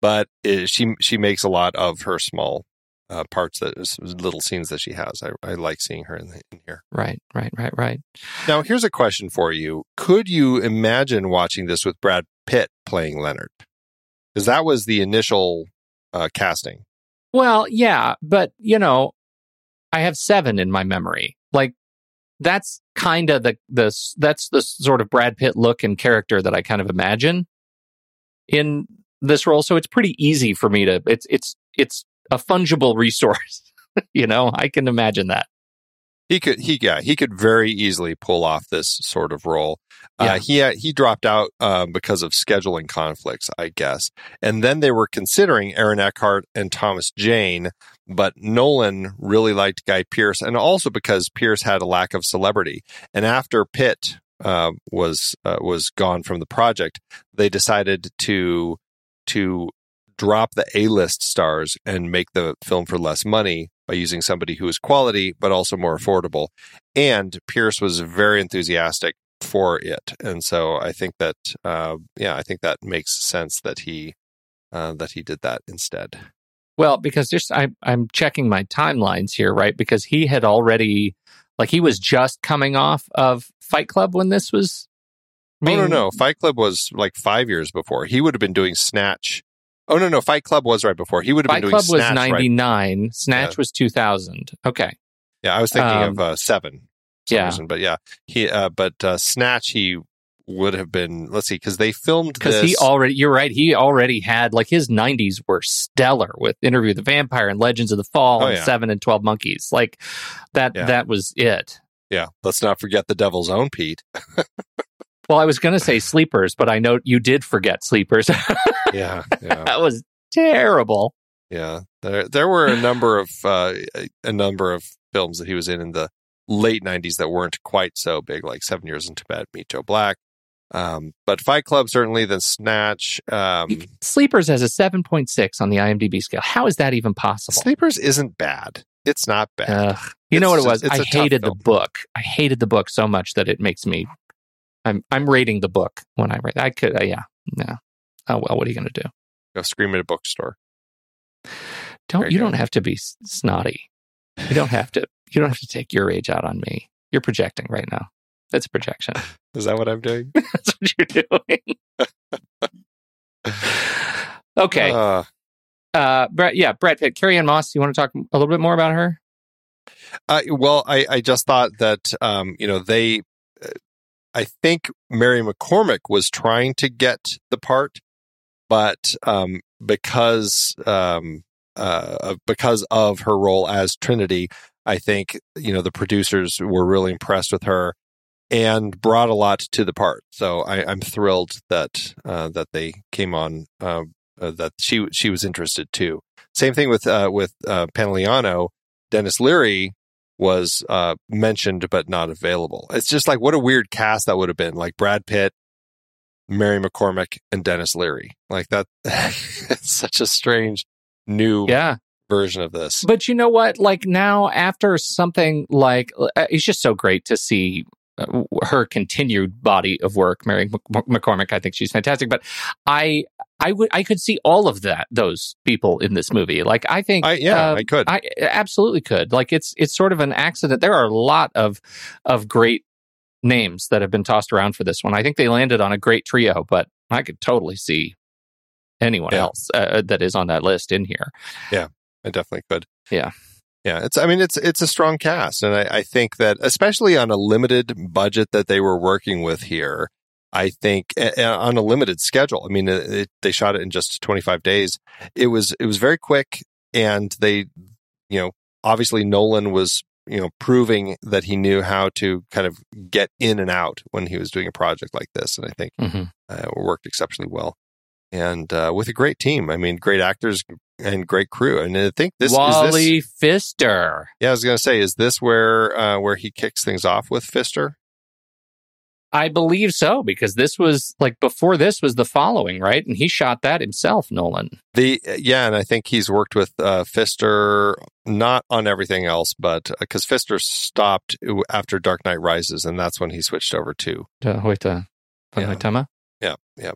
but it, she she makes a lot of her small uh, parts that little scenes that she has. I, I like seeing her in, the, in here. Right, right, right, right. Now, here's a question for you: Could you imagine watching this with Brad Pitt playing Leonard? Because that was the initial uh, casting. Well, yeah, but you know, I have seven in my memory. Like that's kind of the the that's the sort of Brad Pitt look and character that I kind of imagine in this role. So it's pretty easy for me to it's it's it's a fungible resource. you know, I can imagine that. He could, he yeah, he could very easily pull off this sort of role. Yeah. Uh, he uh, he dropped out um, because of scheduling conflicts, I guess. And then they were considering Aaron Eckhart and Thomas Jane, but Nolan really liked Guy Pearce, and also because Pearce had a lack of celebrity. And after Pitt uh, was uh, was gone from the project, they decided to to drop the A list stars and make the film for less money by using somebody who is quality but also more affordable. And Pearce was very enthusiastic for it, and so I think that uh, yeah, I think that makes sense that he uh, that he did that instead. Well, because just I, I'm checking my timelines here, right? Because he had already, like, he was just coming off of Fight Club when this was. Oh no, being- no, Fight Club was like five years before. He would have been doing Snatch. Oh no, no, Fight Club was right before. He would have Fight been doing Club was Snatch right- 99, Snatch Yeah. was 2000. Okay. Yeah, I was thinking Um, of uh, Seven. yeah. reason. but yeah, he. Uh, but uh, Snatch, he would have been. Let's see, because they filmed Because he already, you're right, he already had, like, his 90s were stellar with Interview the Vampire and Legends of the Fall Oh, and yeah. Seven and 12 Monkeys. Like, that, Yeah. that was it. yeah, let's not forget the Devil's Own Pete. Well, I was going to say Sleepers, but I know you did forget Sleepers. Yeah, yeah, that was terrible. yeah. There, there were a number of uh, a number of films that he was in in the late '90s that weren't quite so big, like Seven Years in Tibet, Meet Joe Black. Um, but Fight Club certainly, then Snatch. Um, Sleepers has a 7.6 on the IMDb scale. How is that even possible? Sleepers isn't bad. It's not bad. You know what It's it was? just- it's I hated the book. I hated the book so much that it makes me. I'm I'm rating the book when I rate. I could, uh, yeah, yeah. Oh well, what are you going to do? Go scream at a bookstore. Don't Very you don't have to be snotty. You don't have to. You don't have to take your age out on me. You're projecting right now. That's a projection. Is that what I'm doing? That's what you're doing. okay. Uh, Uh, Brett, yeah, Brett Pitt, Carrie-Anne Moss. You want to talk a little bit more about her? Uh, well, I, I just thought that um, you know they, uh, I think Mary McCormack was trying to get the part, but um, because um, uh, because of her role as Trinity, I think you know the producers were really impressed with her and brought a lot to the part. So I, I'm thrilled that uh, that they came on. Uh, uh, that she she was interested too. Same thing with uh, with uh, Pantoliano. Denis Leary was uh, mentioned but not available. It's just like what a weird cast that would have been. Like Brad Pitt, Mary McCormack, and Denis Leary. Like that. it's such a strange new Yeah. version of this. But you know what? Like now, after something like uh, it's just so great to see her continued body of work. Mary Mc- McCormack, I think she's fantastic. But I, I would, I could see all of that those people in this movie. Like I think, I, yeah, uh, I could. I absolutely could. Like it's it's sort of an accident. There are a lot of of great names that have been tossed around for this one. I think they landed on a great trio, but I could totally see anyone Yeah. else uh, that is on that list in here. Yeah, I definitely could. Yeah. Yeah. It's, I mean, it's, it's a strong cast. And I, I think that, especially on a limited budget that they were working with here, I think a- a- on a limited schedule. I mean, it, it- they shot it in just 25 days. It was, it was very quick. And they, you know, obviously Nolan was, you know, proving that he knew how to kind of get in and out when he was doing a project like this. And I think hmm uh, worked exceptionally well. And uh, with a great team. I mean, great actors and great crew. And I think this is this. Wally Pfister. Yeah, I was going to say, is this where uh, where he kicks things off with Pfister? I believe so because this was like before this was the following, right? And he shot that himself, Nolan. The yeah, and I think he's worked with uh, Pfister not on everything else, but because Pfister stopped after Dark Knight Rises, and that's when he switched over to Uh, uh, Yeah. Yeah, yeah.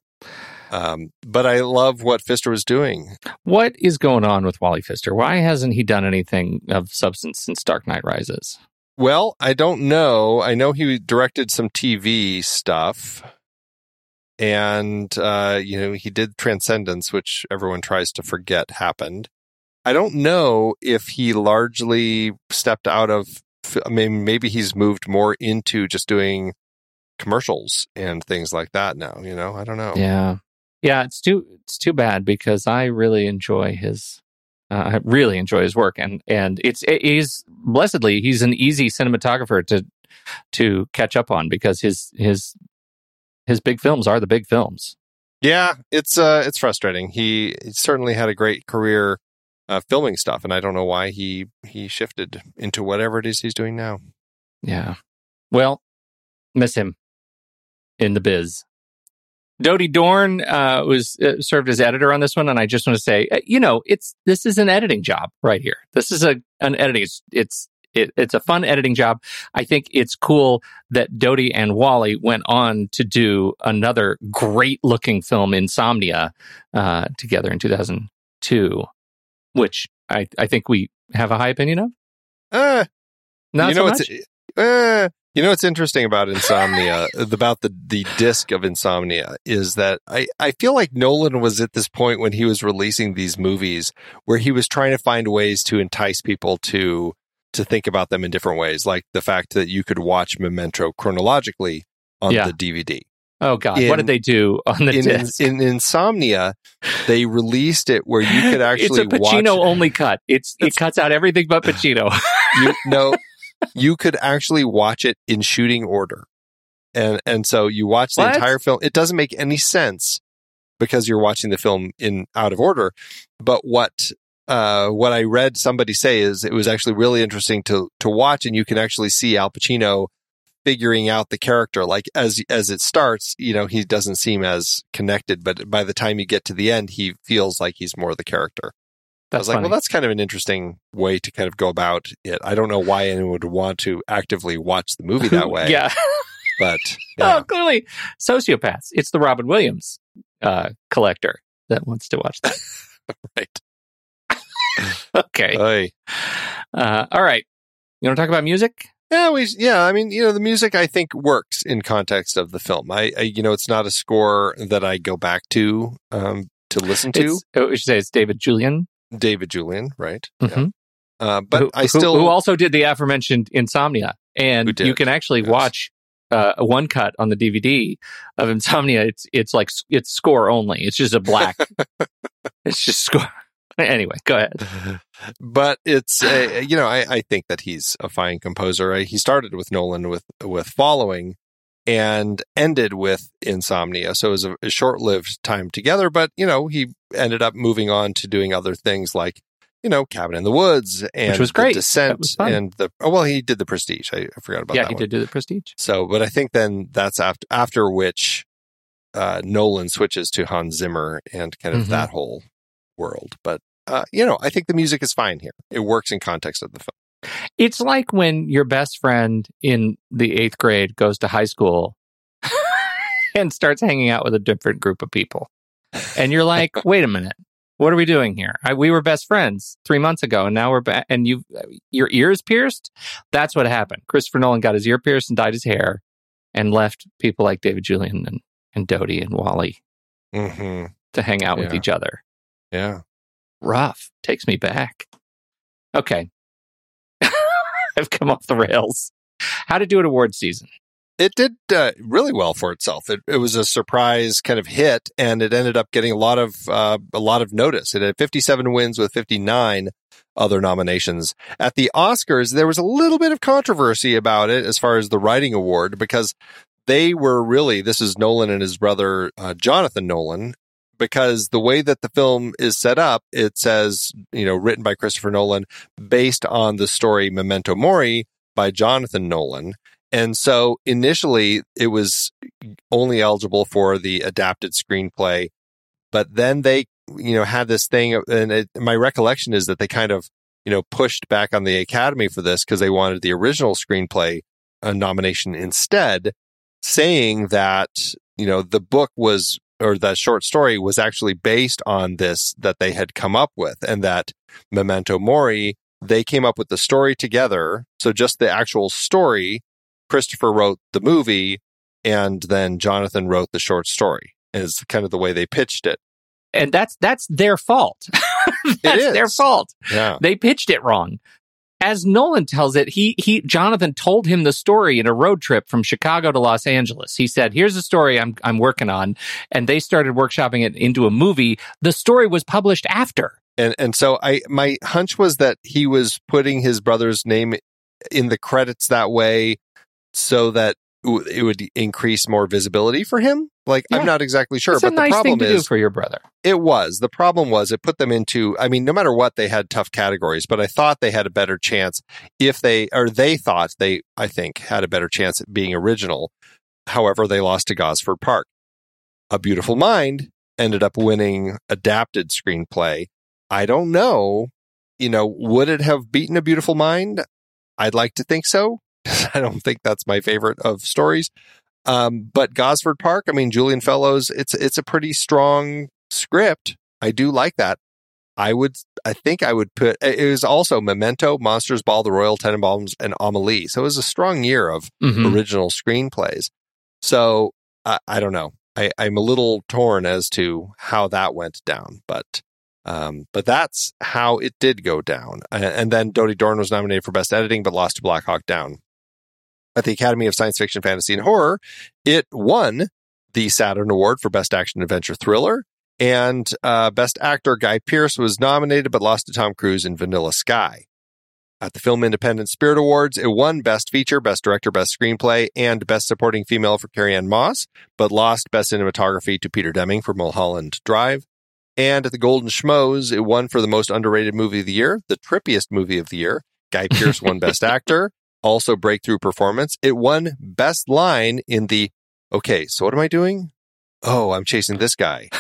Um, but I love what Pfister was doing. What is going on with Wally Pfister? Why hasn't he done anything of substance since Dark Knight Rises? Well, I don't know. I know he directed some TV stuff. And, uh, you know, he did Transcendence, which everyone tries to forget happened. I don't know if he largely stepped out of, I mean, maybe he's moved more into just doing commercials and things like that now, you know? I don't know. Yeah, yeah. It's too it's too bad because I really enjoy his. Uh, I really enjoy his work, and and it's he's blessedly he's an easy cinematographer to to catch up on because his his his big films are the big films. Yeah, it's uh, it's frustrating. He certainly had a great career uh, filming stuff, and I don't know why he he shifted into whatever it is he's doing now. Yeah. Well, miss him in the biz. Dodie Dorn uh, was uh, served as editor on this one, and I just want to say, uh, you know, it's this is an editing job right here. This is a an editing. It's it's it, it's a fun editing job. I think it's cool that Dodie and Wally went on to do another great looking film, Insomnia, uh, together in two thousand two, which I I think we have a high opinion of. Uh, Not you so much. what's uh, you know what's interesting about Insomnia about the the disc of Insomnia is that I I feel like Nolan was at this point when he was releasing these movies where he was trying to find ways to entice people to to think about them in different ways, like the fact that you could watch Memento chronologically on Yeah. the DVD. Oh God, in- what did they do on the In, in, disc? in Insomnia, they released it where you could actually it's a Pacino only cut. It's, it cuts out everything but Pacino. you no you could actually watch it in shooting order. And and so you watch the What? entire film. It doesn't make any sense because you're watching the film in out of order. But what uh what i read somebody say is it was actually really interesting to to watch and you can actually see al pacino figuring out the character. Like as as it starts you know he doesn't seem as connected but by the time you get to the end he feels like he's more the character I was like, funny. well, that's kind of an interesting way to kind of go about it. I don't know why anyone would want to actively watch the movie that way. yeah. But yeah. Oh, clearly sociopaths. It's the Robin Williams uh, collector that wants to watch that. right. Okay. Uh, all right. You want to talk about music? Yeah, we, yeah. I mean, you know, the music I think works in context of the film. I, I you know, it's not a score that I go back to um, to listen to. It's, oh, we should say it's David Julyan. David Julyan, right? Mhm. Uh, but who, I still, who, also did the aforementioned Insomnia, and you can actually yes. watch uh, one cut on the DVD of Insomnia. It's it's like it's score only. It's just a black. it's just score. Anyway, go ahead. but it's uh, you know I, I think that he's a fine composer. He started with Nolan with with Following and ended with Insomnia, so it was a, a short lived time together. But you know he ended up moving on to doing other things like you know Cabin in the Woods and Which was great. Descent and the oh well he did the Prestige. I, I forgot about yeah, that Yeah, he one. did do the Prestige. So, but I think then that's after after which uh, Nolan switches to Hans Zimmer and kind of Mhm. that whole world. But uh, you know, I think the music is fine here. It works in context of the film. It's like when your best friend in the eighth grade goes to high school and starts hanging out with a different group of people. And you're like, wait a minute. What are we doing here? I, we were best friends three months ago, and now we're back. And you, your ears pierced. That's what happened. Christopher Nolan got his ear pierced and dyed his hair, and left people like David Julyan and and Dodie and Wally Mm-hmm. to hang out with each other. Yeah. Rough. Takes me back. Okay. I've come off the rails. How to do it awards season. It did uh, really well for itself. It, it was a surprise kind of hit, and it ended up getting a lot of uh, a lot of notice. It had 57 wins with 59 other nominations. At the Oscars, there was a little bit of controversy about it as far as the writing award because they were really this is Nolan and his brother uh, Jonathan Nolan because the way that the film is set up, it says you know written by Christopher Nolan based on the story Memento Mori by Jonathan Nolan. And so initially it was only eligible for the adapted screenplay, but then they, you know, had this thing. And it, my recollection is that they kind of, you know, pushed back on the Academy for this because they wanted the original screenplay uh, nomination instead, saying that, you know, the book was, or the short story was actually based on this that they had come up with and that Memento Mori, they came up with the story together. So just the actual story Christopher wrote the movie and then Jonathan wrote the short story is kind of the way they pitched it. And that's that's their fault. that's is. their fault. Yeah. They pitched it wrong. As Nolan tells it, he he Jonathan told him the story in a road trip from Chicago to Los Angeles. He said, "Here's a story I'm I'm working on," and they started workshopping it into a movie. The story was published after. And and so I my hunch was that he was putting his brother's name in the credits that way so that it would increase more visibility for him. Like Yeah. I'm not exactly sure, it's but a nice the problem thing to is do for your brother. It was. The problem was it put them into, I mean, no matter what, they had tough categories, but I thought they had a better chance if they, or they thought they, I think, had a better chance at being original. However, they lost to Gosford Park. A Beautiful Mind ended up winning adapted screenplay. I don't know, you know, would it have beaten A Beautiful Mind? I'd like to think so. I don't think that's my favorite of stories. Um, but Gosford Park, I mean, Julian Fellowes, it's it's a pretty strong script. I do like that. I would, I think I would put. It was also Memento, Monsters Ball, The Royal Tenenbaums, and Amelie. So it was a strong year of Mhm. original screenplays. So I, I don't know. I, I'm a little torn as to how that went down, but um, but that's how it did go down. And, and then Dodie Dorn was nominated for Best Editing, but lost to Black Hawk Down. At the Academy of Science Fiction, Fantasy, and Horror, it won the Saturn Award for Best Action Adventure Thriller. And uh, Best Actor Guy Pearce was nominated, but lost to Tom Cruise in Vanilla Sky. At the Film Independent Spirit Awards, it won Best Feature, Best Director, Best Screenplay, and Best Supporting Female for Carrie-Anne Moss, but lost Best Cinematography to Peter Deming for Mulholland Drive. And at the Golden Schmoes, it won for the most underrated movie of the year, the trippiest movie of the year. Guy Pearce won Best Actor, also Breakthrough Performance. It won Best Line in the, okay, so what am I doing? Oh, I'm chasing this guy.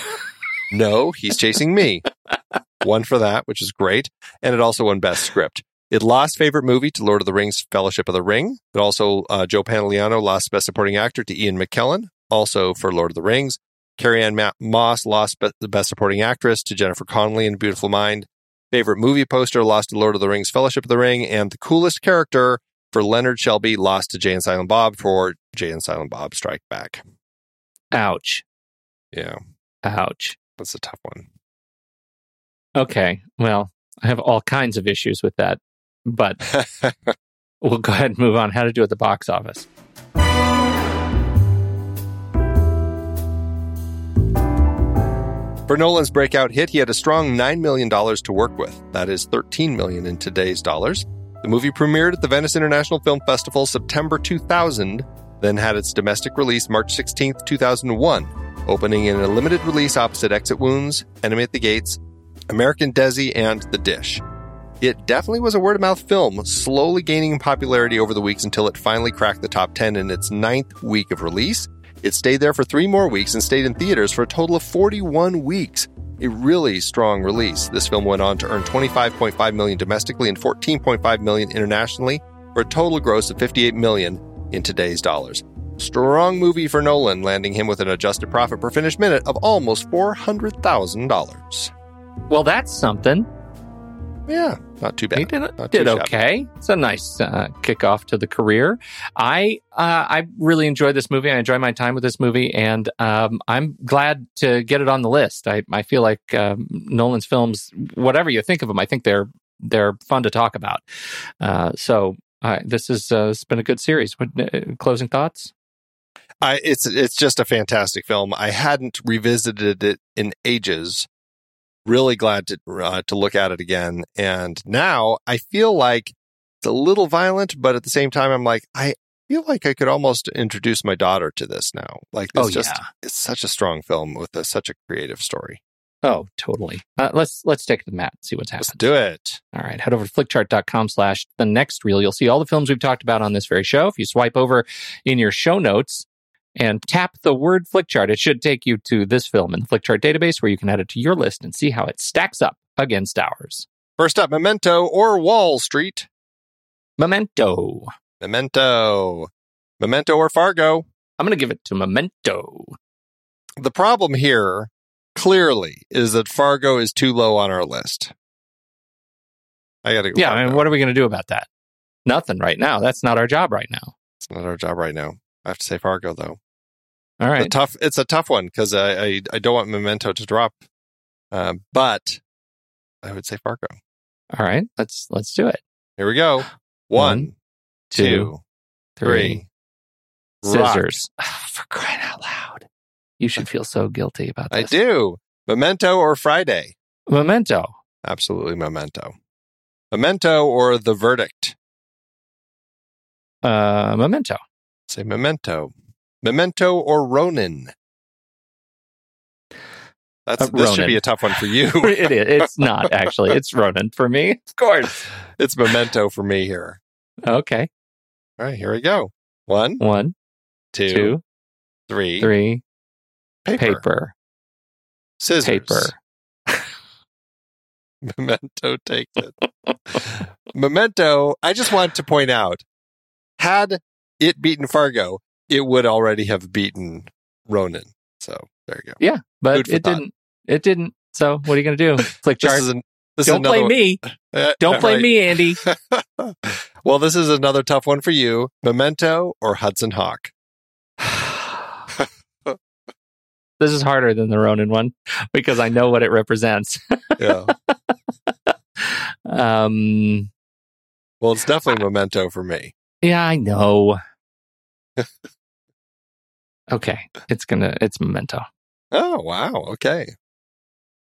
No, he's chasing me. One for that, which is great. And it also won Best Script. It lost favorite movie to Lord of the Rings Fellowship of the Ring. It also, uh, Joe Pantoliano lost Best Supporting Actor to Ian McKellen, also for Lord of the Rings. Carrie-Anne Ma- Moss lost be- the Best Supporting Actress to Jennifer Connelly in Beautiful Mind. Favorite movie poster lost to Lord of the Rings Fellowship of the Ring. And the coolest character for Leonard Shelby lost to Jay and Silent Bob for Jay and Silent Bob Strike Back. Ouch. Yeah, Ouch. that's a tough one. Okay. Well, I have all kinds of issues with that, but we'll go ahead and move on. How to do at the box office. For Nolan's breakout hit, he had a strong $9 million to work with. That is 13 million in today's dollars. The movie premiered at the Venice International Film Festival September 2000, then had its domestic release March 16, 2001, opening in a limited release opposite Exit Wounds, Enemy at the Gates, American Desi, and The Dish. It definitely was a word of mouth film, slowly gaining popularity over the weeks until it finally cracked the top 10 in its ninth week of release. It stayed there for three more weeks and stayed in theaters for a total of 41 weeks. A really strong release. This film went on to earn 25.5 million domestically and 14.5 million internationally, for a total gross of 58 million in today's dollars. Strong movie for Nolan, landing him with an adjusted profit per finished minute of almost $400,000. Well, that's something. Yeah, not too bad. He did, Not did shabby. okay. It's a nice uh, kickoff to the career. I uh, I really enjoyed this movie. I enjoy my time with this movie, and um, I'm glad to get it on the list. I, I feel like um, Nolan's films, whatever you think of them, I think they're they're fun to talk about. Uh, so uh, this has uh, it's been a good series. Uh, closing thoughts? I, it's it's just a fantastic film. I hadn't revisited it in ages. Really glad to uh, to look at it again, and now I feel like it's a little violent, but at the same time, I'm like I feel like I could almost introduce my daughter to this now. Like, it's Oh, just yeah. it's such a strong film with a, such a creative story. Oh, totally. Uh, let's let's take it to Matt and see what's Let's happening. do it. All right, head over to flickchart.com slash the next reel. You'll see all the films we've talked about on this very show. If you swipe over in your show notes and tap the word flickchart, it should take you to this film in the flickchart database where you can add it to your list and see how it stacks up against ours. First up, Memento or Wall Street. Memento. Memento, Memento or Fargo. I'm going to give it to Memento. The problem here clearly is that Fargo is too low on our list. I got to go. Yeah, I mean, what are we going to do about that? Nothing right now. That's not our job right now. It's not our job right now. I have to say Fargo though. All It's a tough. It's a tough one because I, I I don't want Memento to drop, uh, but I would say Fargo. All right. Let's let's do it. Here we go. One, two, three. Rock. Scissors. For crying out loud. You should feel so guilty about this. I do. Memento or Friday. Memento. Absolutely Memento. Memento or The Verdict. Uh, Memento. Say Memento. Memento or Ronin. That's Uh, this should be a tough one for you. it is. It's not actually. It's Ronin for me. Of course. it's Memento for me here. Okay. All right, here we go. One, One, two, two, three. three. Paper. Paper. Scissors. Paper. Memento takes it. Memento, I just want to point out, had it beaten Fargo, it would already have beaten Ronin. So there you go. Yeah, but it thought. didn't. It didn't. So what are you going to do? Click This chart. an, Don't play another, me. Uh, Don't play right. me, Andy. well, this is another tough one for you. Memento or Hudson Hawk? this is harder than the Ronin one because I know what it represents. Yeah. Um. well, it's definitely Memento for me. Yeah, I know. Okay, it's gonna. It's Memento. Oh, wow. Okay.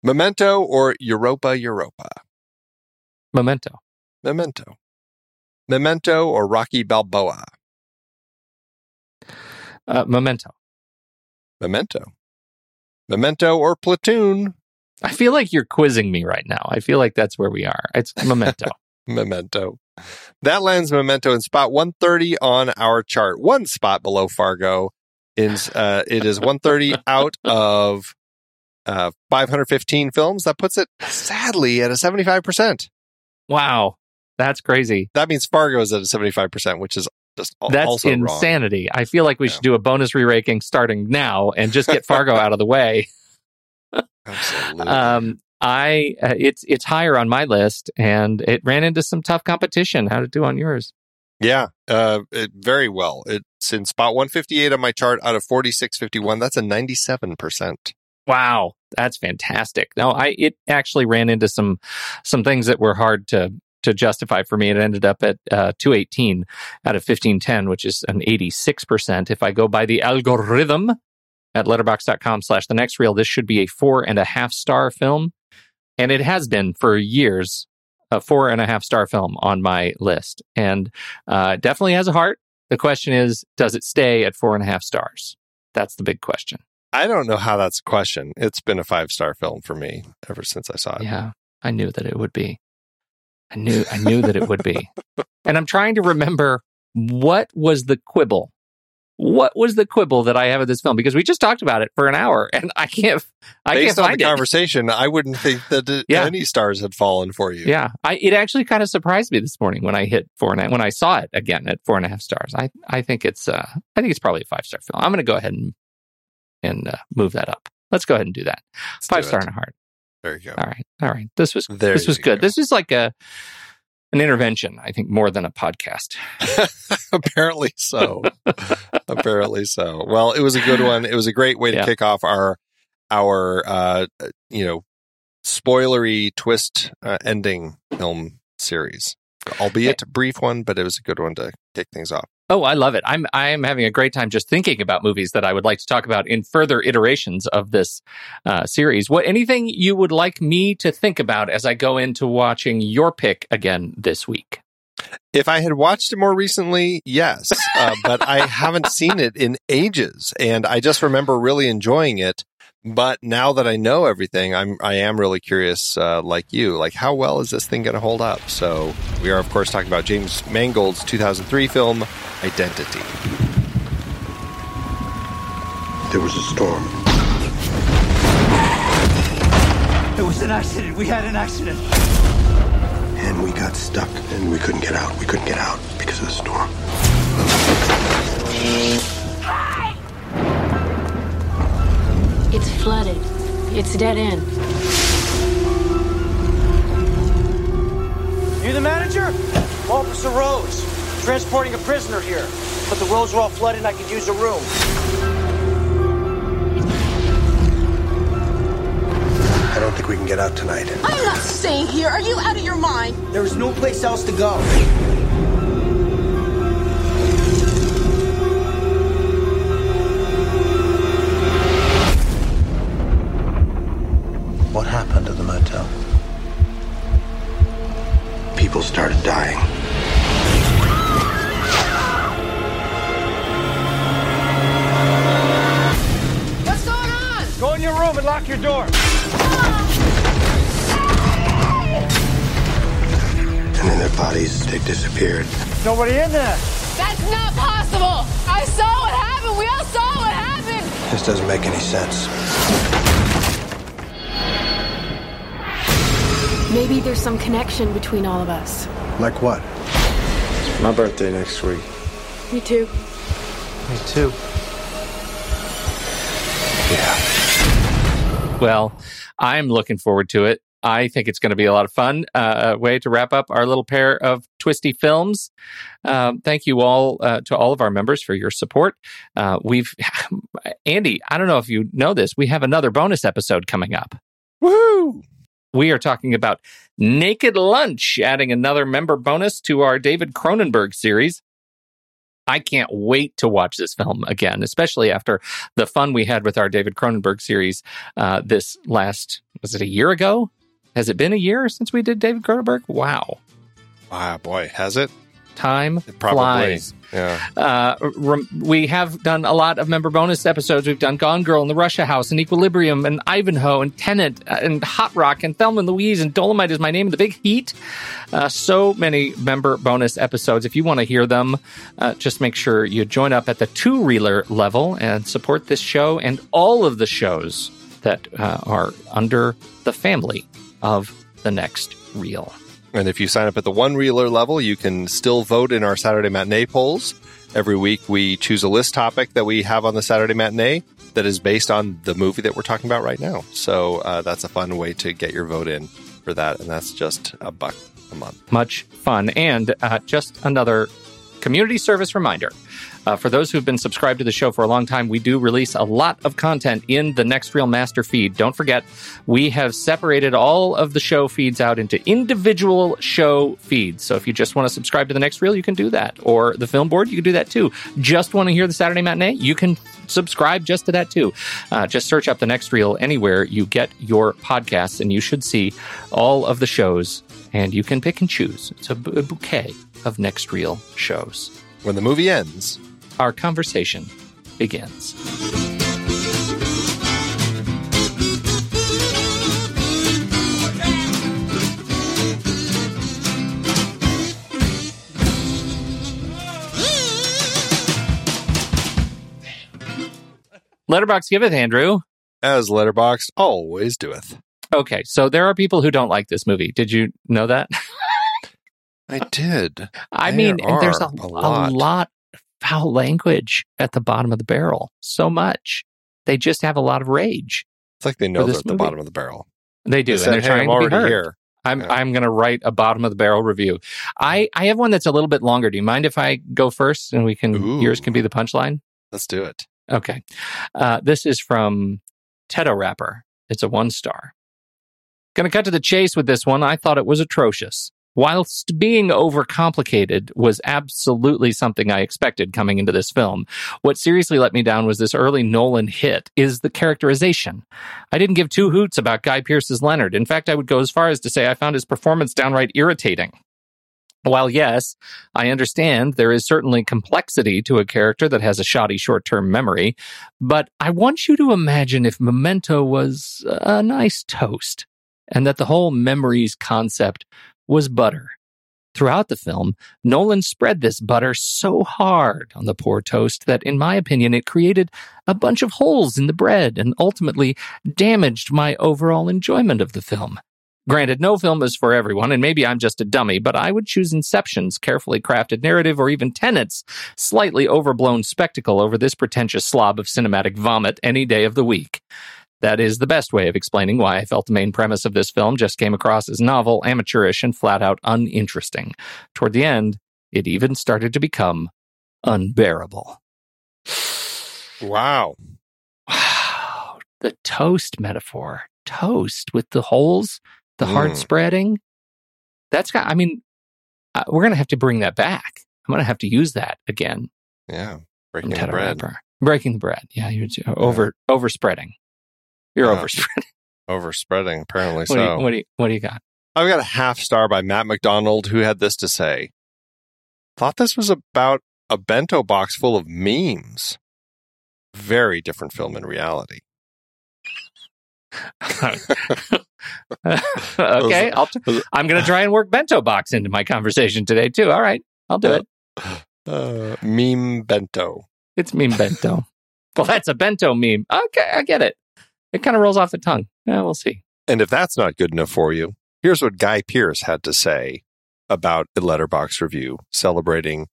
Memento or Europa Europa? Memento. Memento. Memento or Rocky Balboa? Uh, Memento. Memento. Memento or Platoon? I feel like you're quizzing me right now. I feel like that's where we are. It's Memento. Memento. That lands Memento in spot 130 on our chart. One spot below Fargo. Is, uh, it is 130 out of uh, 515 films. That puts it sadly at a 75%. wow, that's crazy. That means Fargo is at a 75%, which is just That's also wrong. insanity. I feel like we Yeah. should do a bonus re-raking starting now and just get Fargo out of the way. Absolutely. Um, I uh, it's it's higher on my list, and it ran into some tough competition. How to do on yours? Yeah, uh, it, very well. It's in spot 158 on my chart out of 4651. That's a 97%. Wow, that's fantastic. No, I it actually ran into some some things that were hard to to justify for me. It ended up at uh, 218 out of 1510, which is an 86%. If I go by the algorithm at letterboxd.com slash the next reel, this should be a four and a half star film. And it has been for years, a four and a half star film on my list. And uh, definitely has a heart. The question is, does it stay at four and a half stars? That's the big question. I don't know how that's a question. It's been a five star film for me ever since I saw it. Yeah, I knew that it would be. I knew I knew that it would be. And I'm trying to remember what was the quibble. What was the quibble that I have of this film? Because we just talked about it for an hour, and I can't. I Based can't on find the it. conversation, I wouldn't think that it- Yeah. any stars had fallen for you. Yeah, I it actually kind of surprised me this morning when I hit four and a, when I saw it again at four and a half stars. I I think it's uh I think it's probably a five star film. I'm going to go ahead and and uh, move that up. Let's go ahead and do that. Let's Five do star it. and a heart. There you go. All right. All right. This was There this was good. go. This is like a an intervention, I think, more than a podcast. Apparently so. Apparently so. Well, it was a good one. It was a great way to Yeah. kick off our our uh, you know spoilery twist uh, ending film series. Albeit a brief one, but it was a good one to kick things off. Oh, I love it. I'm I'm having a great time just thinking about movies that I would like to talk about in further iterations of this uh, series. What anything you would like me to think about as I go into watching your pick again this week? If I had watched it more recently, yes, uh, but I haven't seen it in ages, and I just remember really enjoying it. But now that I know everything, I'm I am really curious, uh, like you, like how well is this thing going to hold up? So we are, of course, talking about James Mangold's 2003 film Identity. There was a storm. It was an accident. We had an accident. and we got stuck and we couldn't get out. We couldn't get out because of the storm. It's flooded. It's dead end. You the manager? Officer Rose. Transporting a prisoner here. But the roads are all flooded and I could use a room. I don't think we can get out tonight. I'm not staying here. Are you out of your mind? There is no place else to go. What happened to the motel? People started dying. What's going on? Go in your room and lock your door. And then their bodies, they disappeared. Nobody in there. That's not possible. I saw what happened. We all saw what happened. This doesn't make any sense. Maybe there's some connection between all of us. Like what? My birthday next week. Me too. Me too. Yeah. Well, I'm looking forward to it. I think it's going to be a lot of fun. Uh, a way to wrap up our little pair of twisty films. Um, thank you all uh, to all of our members for your support. Uh, we've Andy. I don't know if you know this. We have another bonus episode coming up. Woo! We are talking about Naked Lunch, adding another member bonus to our David Cronenberg series. I can't wait to watch this film again, especially after the fun we had with our David Cronenberg series uh, this last, was it a year ago? Has it been a year since we did David Cronenberg? Wow. Ah, boy, has it? Time Probably. flies. Yeah. Uh, rem- we have done a lot of member bonus episodes. We've done Gone Girl and The Russia House and Equilibrium and Ivanhoe and uh, and Hot Rock and Thelma and Louise and Dolomite is my name and The Big Heat. Uh, so many member bonus episodes. If you want to hear them, uh, just make sure you join up at the two reeler level and support this show and all of the shows that uh, are under the family of the next reel. And if you sign up at the one reeler level, you can still vote in our Saturday matinee polls. Every week, we choose a list topic that we have on the Saturday matinee that is based on the movie that we're talking about right now. So uh, that's a fun way to get your vote in for that. And that's just a buck a month. much fun. And uh, just another community service reminder. Uh, for those who've been subscribed to the show for a long time, we do release a lot of content in the Next Reel Master feed. Don't forget, we have separated all of the show feeds out into individual show feeds. So if you just want to subscribe to the Next Reel, you can do that. Or the Film Board, you can do that too. Just want to hear the Saturday Matinee? You can subscribe just to that too. Uh, just search up the Next Reel anywhere you get your podcasts, and you should see all of the shows, and you can pick and choose. It's a, a bouquet of Next Reel shows. When the movie ends, Our conversation begins. Letterboxd giveth, Andrew. as Letterboxd always doeth. Okay, so there are people who don't like this movie. Did you know that? I did. I There mean, there's a, a a lot. Foul language at the bottom of the barrel. So much. They just have a lot of rage. It's like they know they're at the movie. bottom of the barrel. They do, They and they're "Hey, trying I'm to be heard. here." I'm Yeah. I'm going to write a bottom of the barrel review. I I have one that's a little bit longer. Do you mind if I go first and we can Ooh. yours can be the punchline? Let's do it. Okay. Uh, this is from Tedo Rapper. It's a one star. Gonna cut to the chase with this one. I thought it was atrocious. Whilst being overcomplicated was absolutely something I expected coming into this film. What seriously let me down was this early Nolan hit is the characterization. I didn't give two hoots about Guy Pearce's Leonard. In fact, I would go as far as to say I found his performance downright irritating. While yes, I understand there is certainly complexity to a character that has a shoddy short term memory, but I want you to imagine if Memento was a nice toast and that the whole memories concept was butter. Throughout the film, Nolan spread this butter so hard on the poor toast that, in my opinion, it created a bunch of holes in the bread and ultimately damaged my overall enjoyment of the film. Granted, no film is for everyone, and maybe I'm just a dummy, but I would choose Inception's carefully crafted narrative or even Tenet's slightly overblown spectacle over this pretentious slob of cinematic vomit any day of the week. That is the best way of explaining why I felt the main premise of this film just came across as novel, amateurish, and flat out uninteresting. Toward the end, it even started to become unbearable. Wow. Wow. The toast metaphor. Toast with the holes, the hard Mm. spreading. That's got, I mean, uh, we're going to have to bring that back. I'm going to have to use that again. Yeah. Breaking the bread. Rapper. Breaking the bread. Yeah, you're over overspreading. You're Yeah. overspreading. Overspreading, apparently What, do so. you, what do you what do you got? I've got a half star by Matt McDonald who had this to say. Thought this was about a bento box full of memes. Very different film in reality. okay, I'll t- I'm going to try and work bento box into my conversation today too. All right, I'll do it. Uh, meme bento. It's meme bento. well, that's a bento meme. Okay, I get it. It kind of rolls off the tongue. Yeah, we'll see. And if that's not good enough for you, here's what Guy Pearce had to say about a Letterboxd review celebrating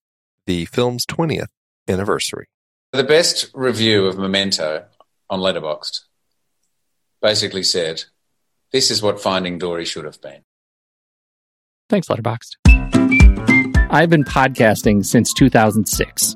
the film's 20th anniversary. The best review of Memento on Letterboxd basically said, "This is what Finding Dory should have been." Thanks, Letterboxd. I've been podcasting since 2006.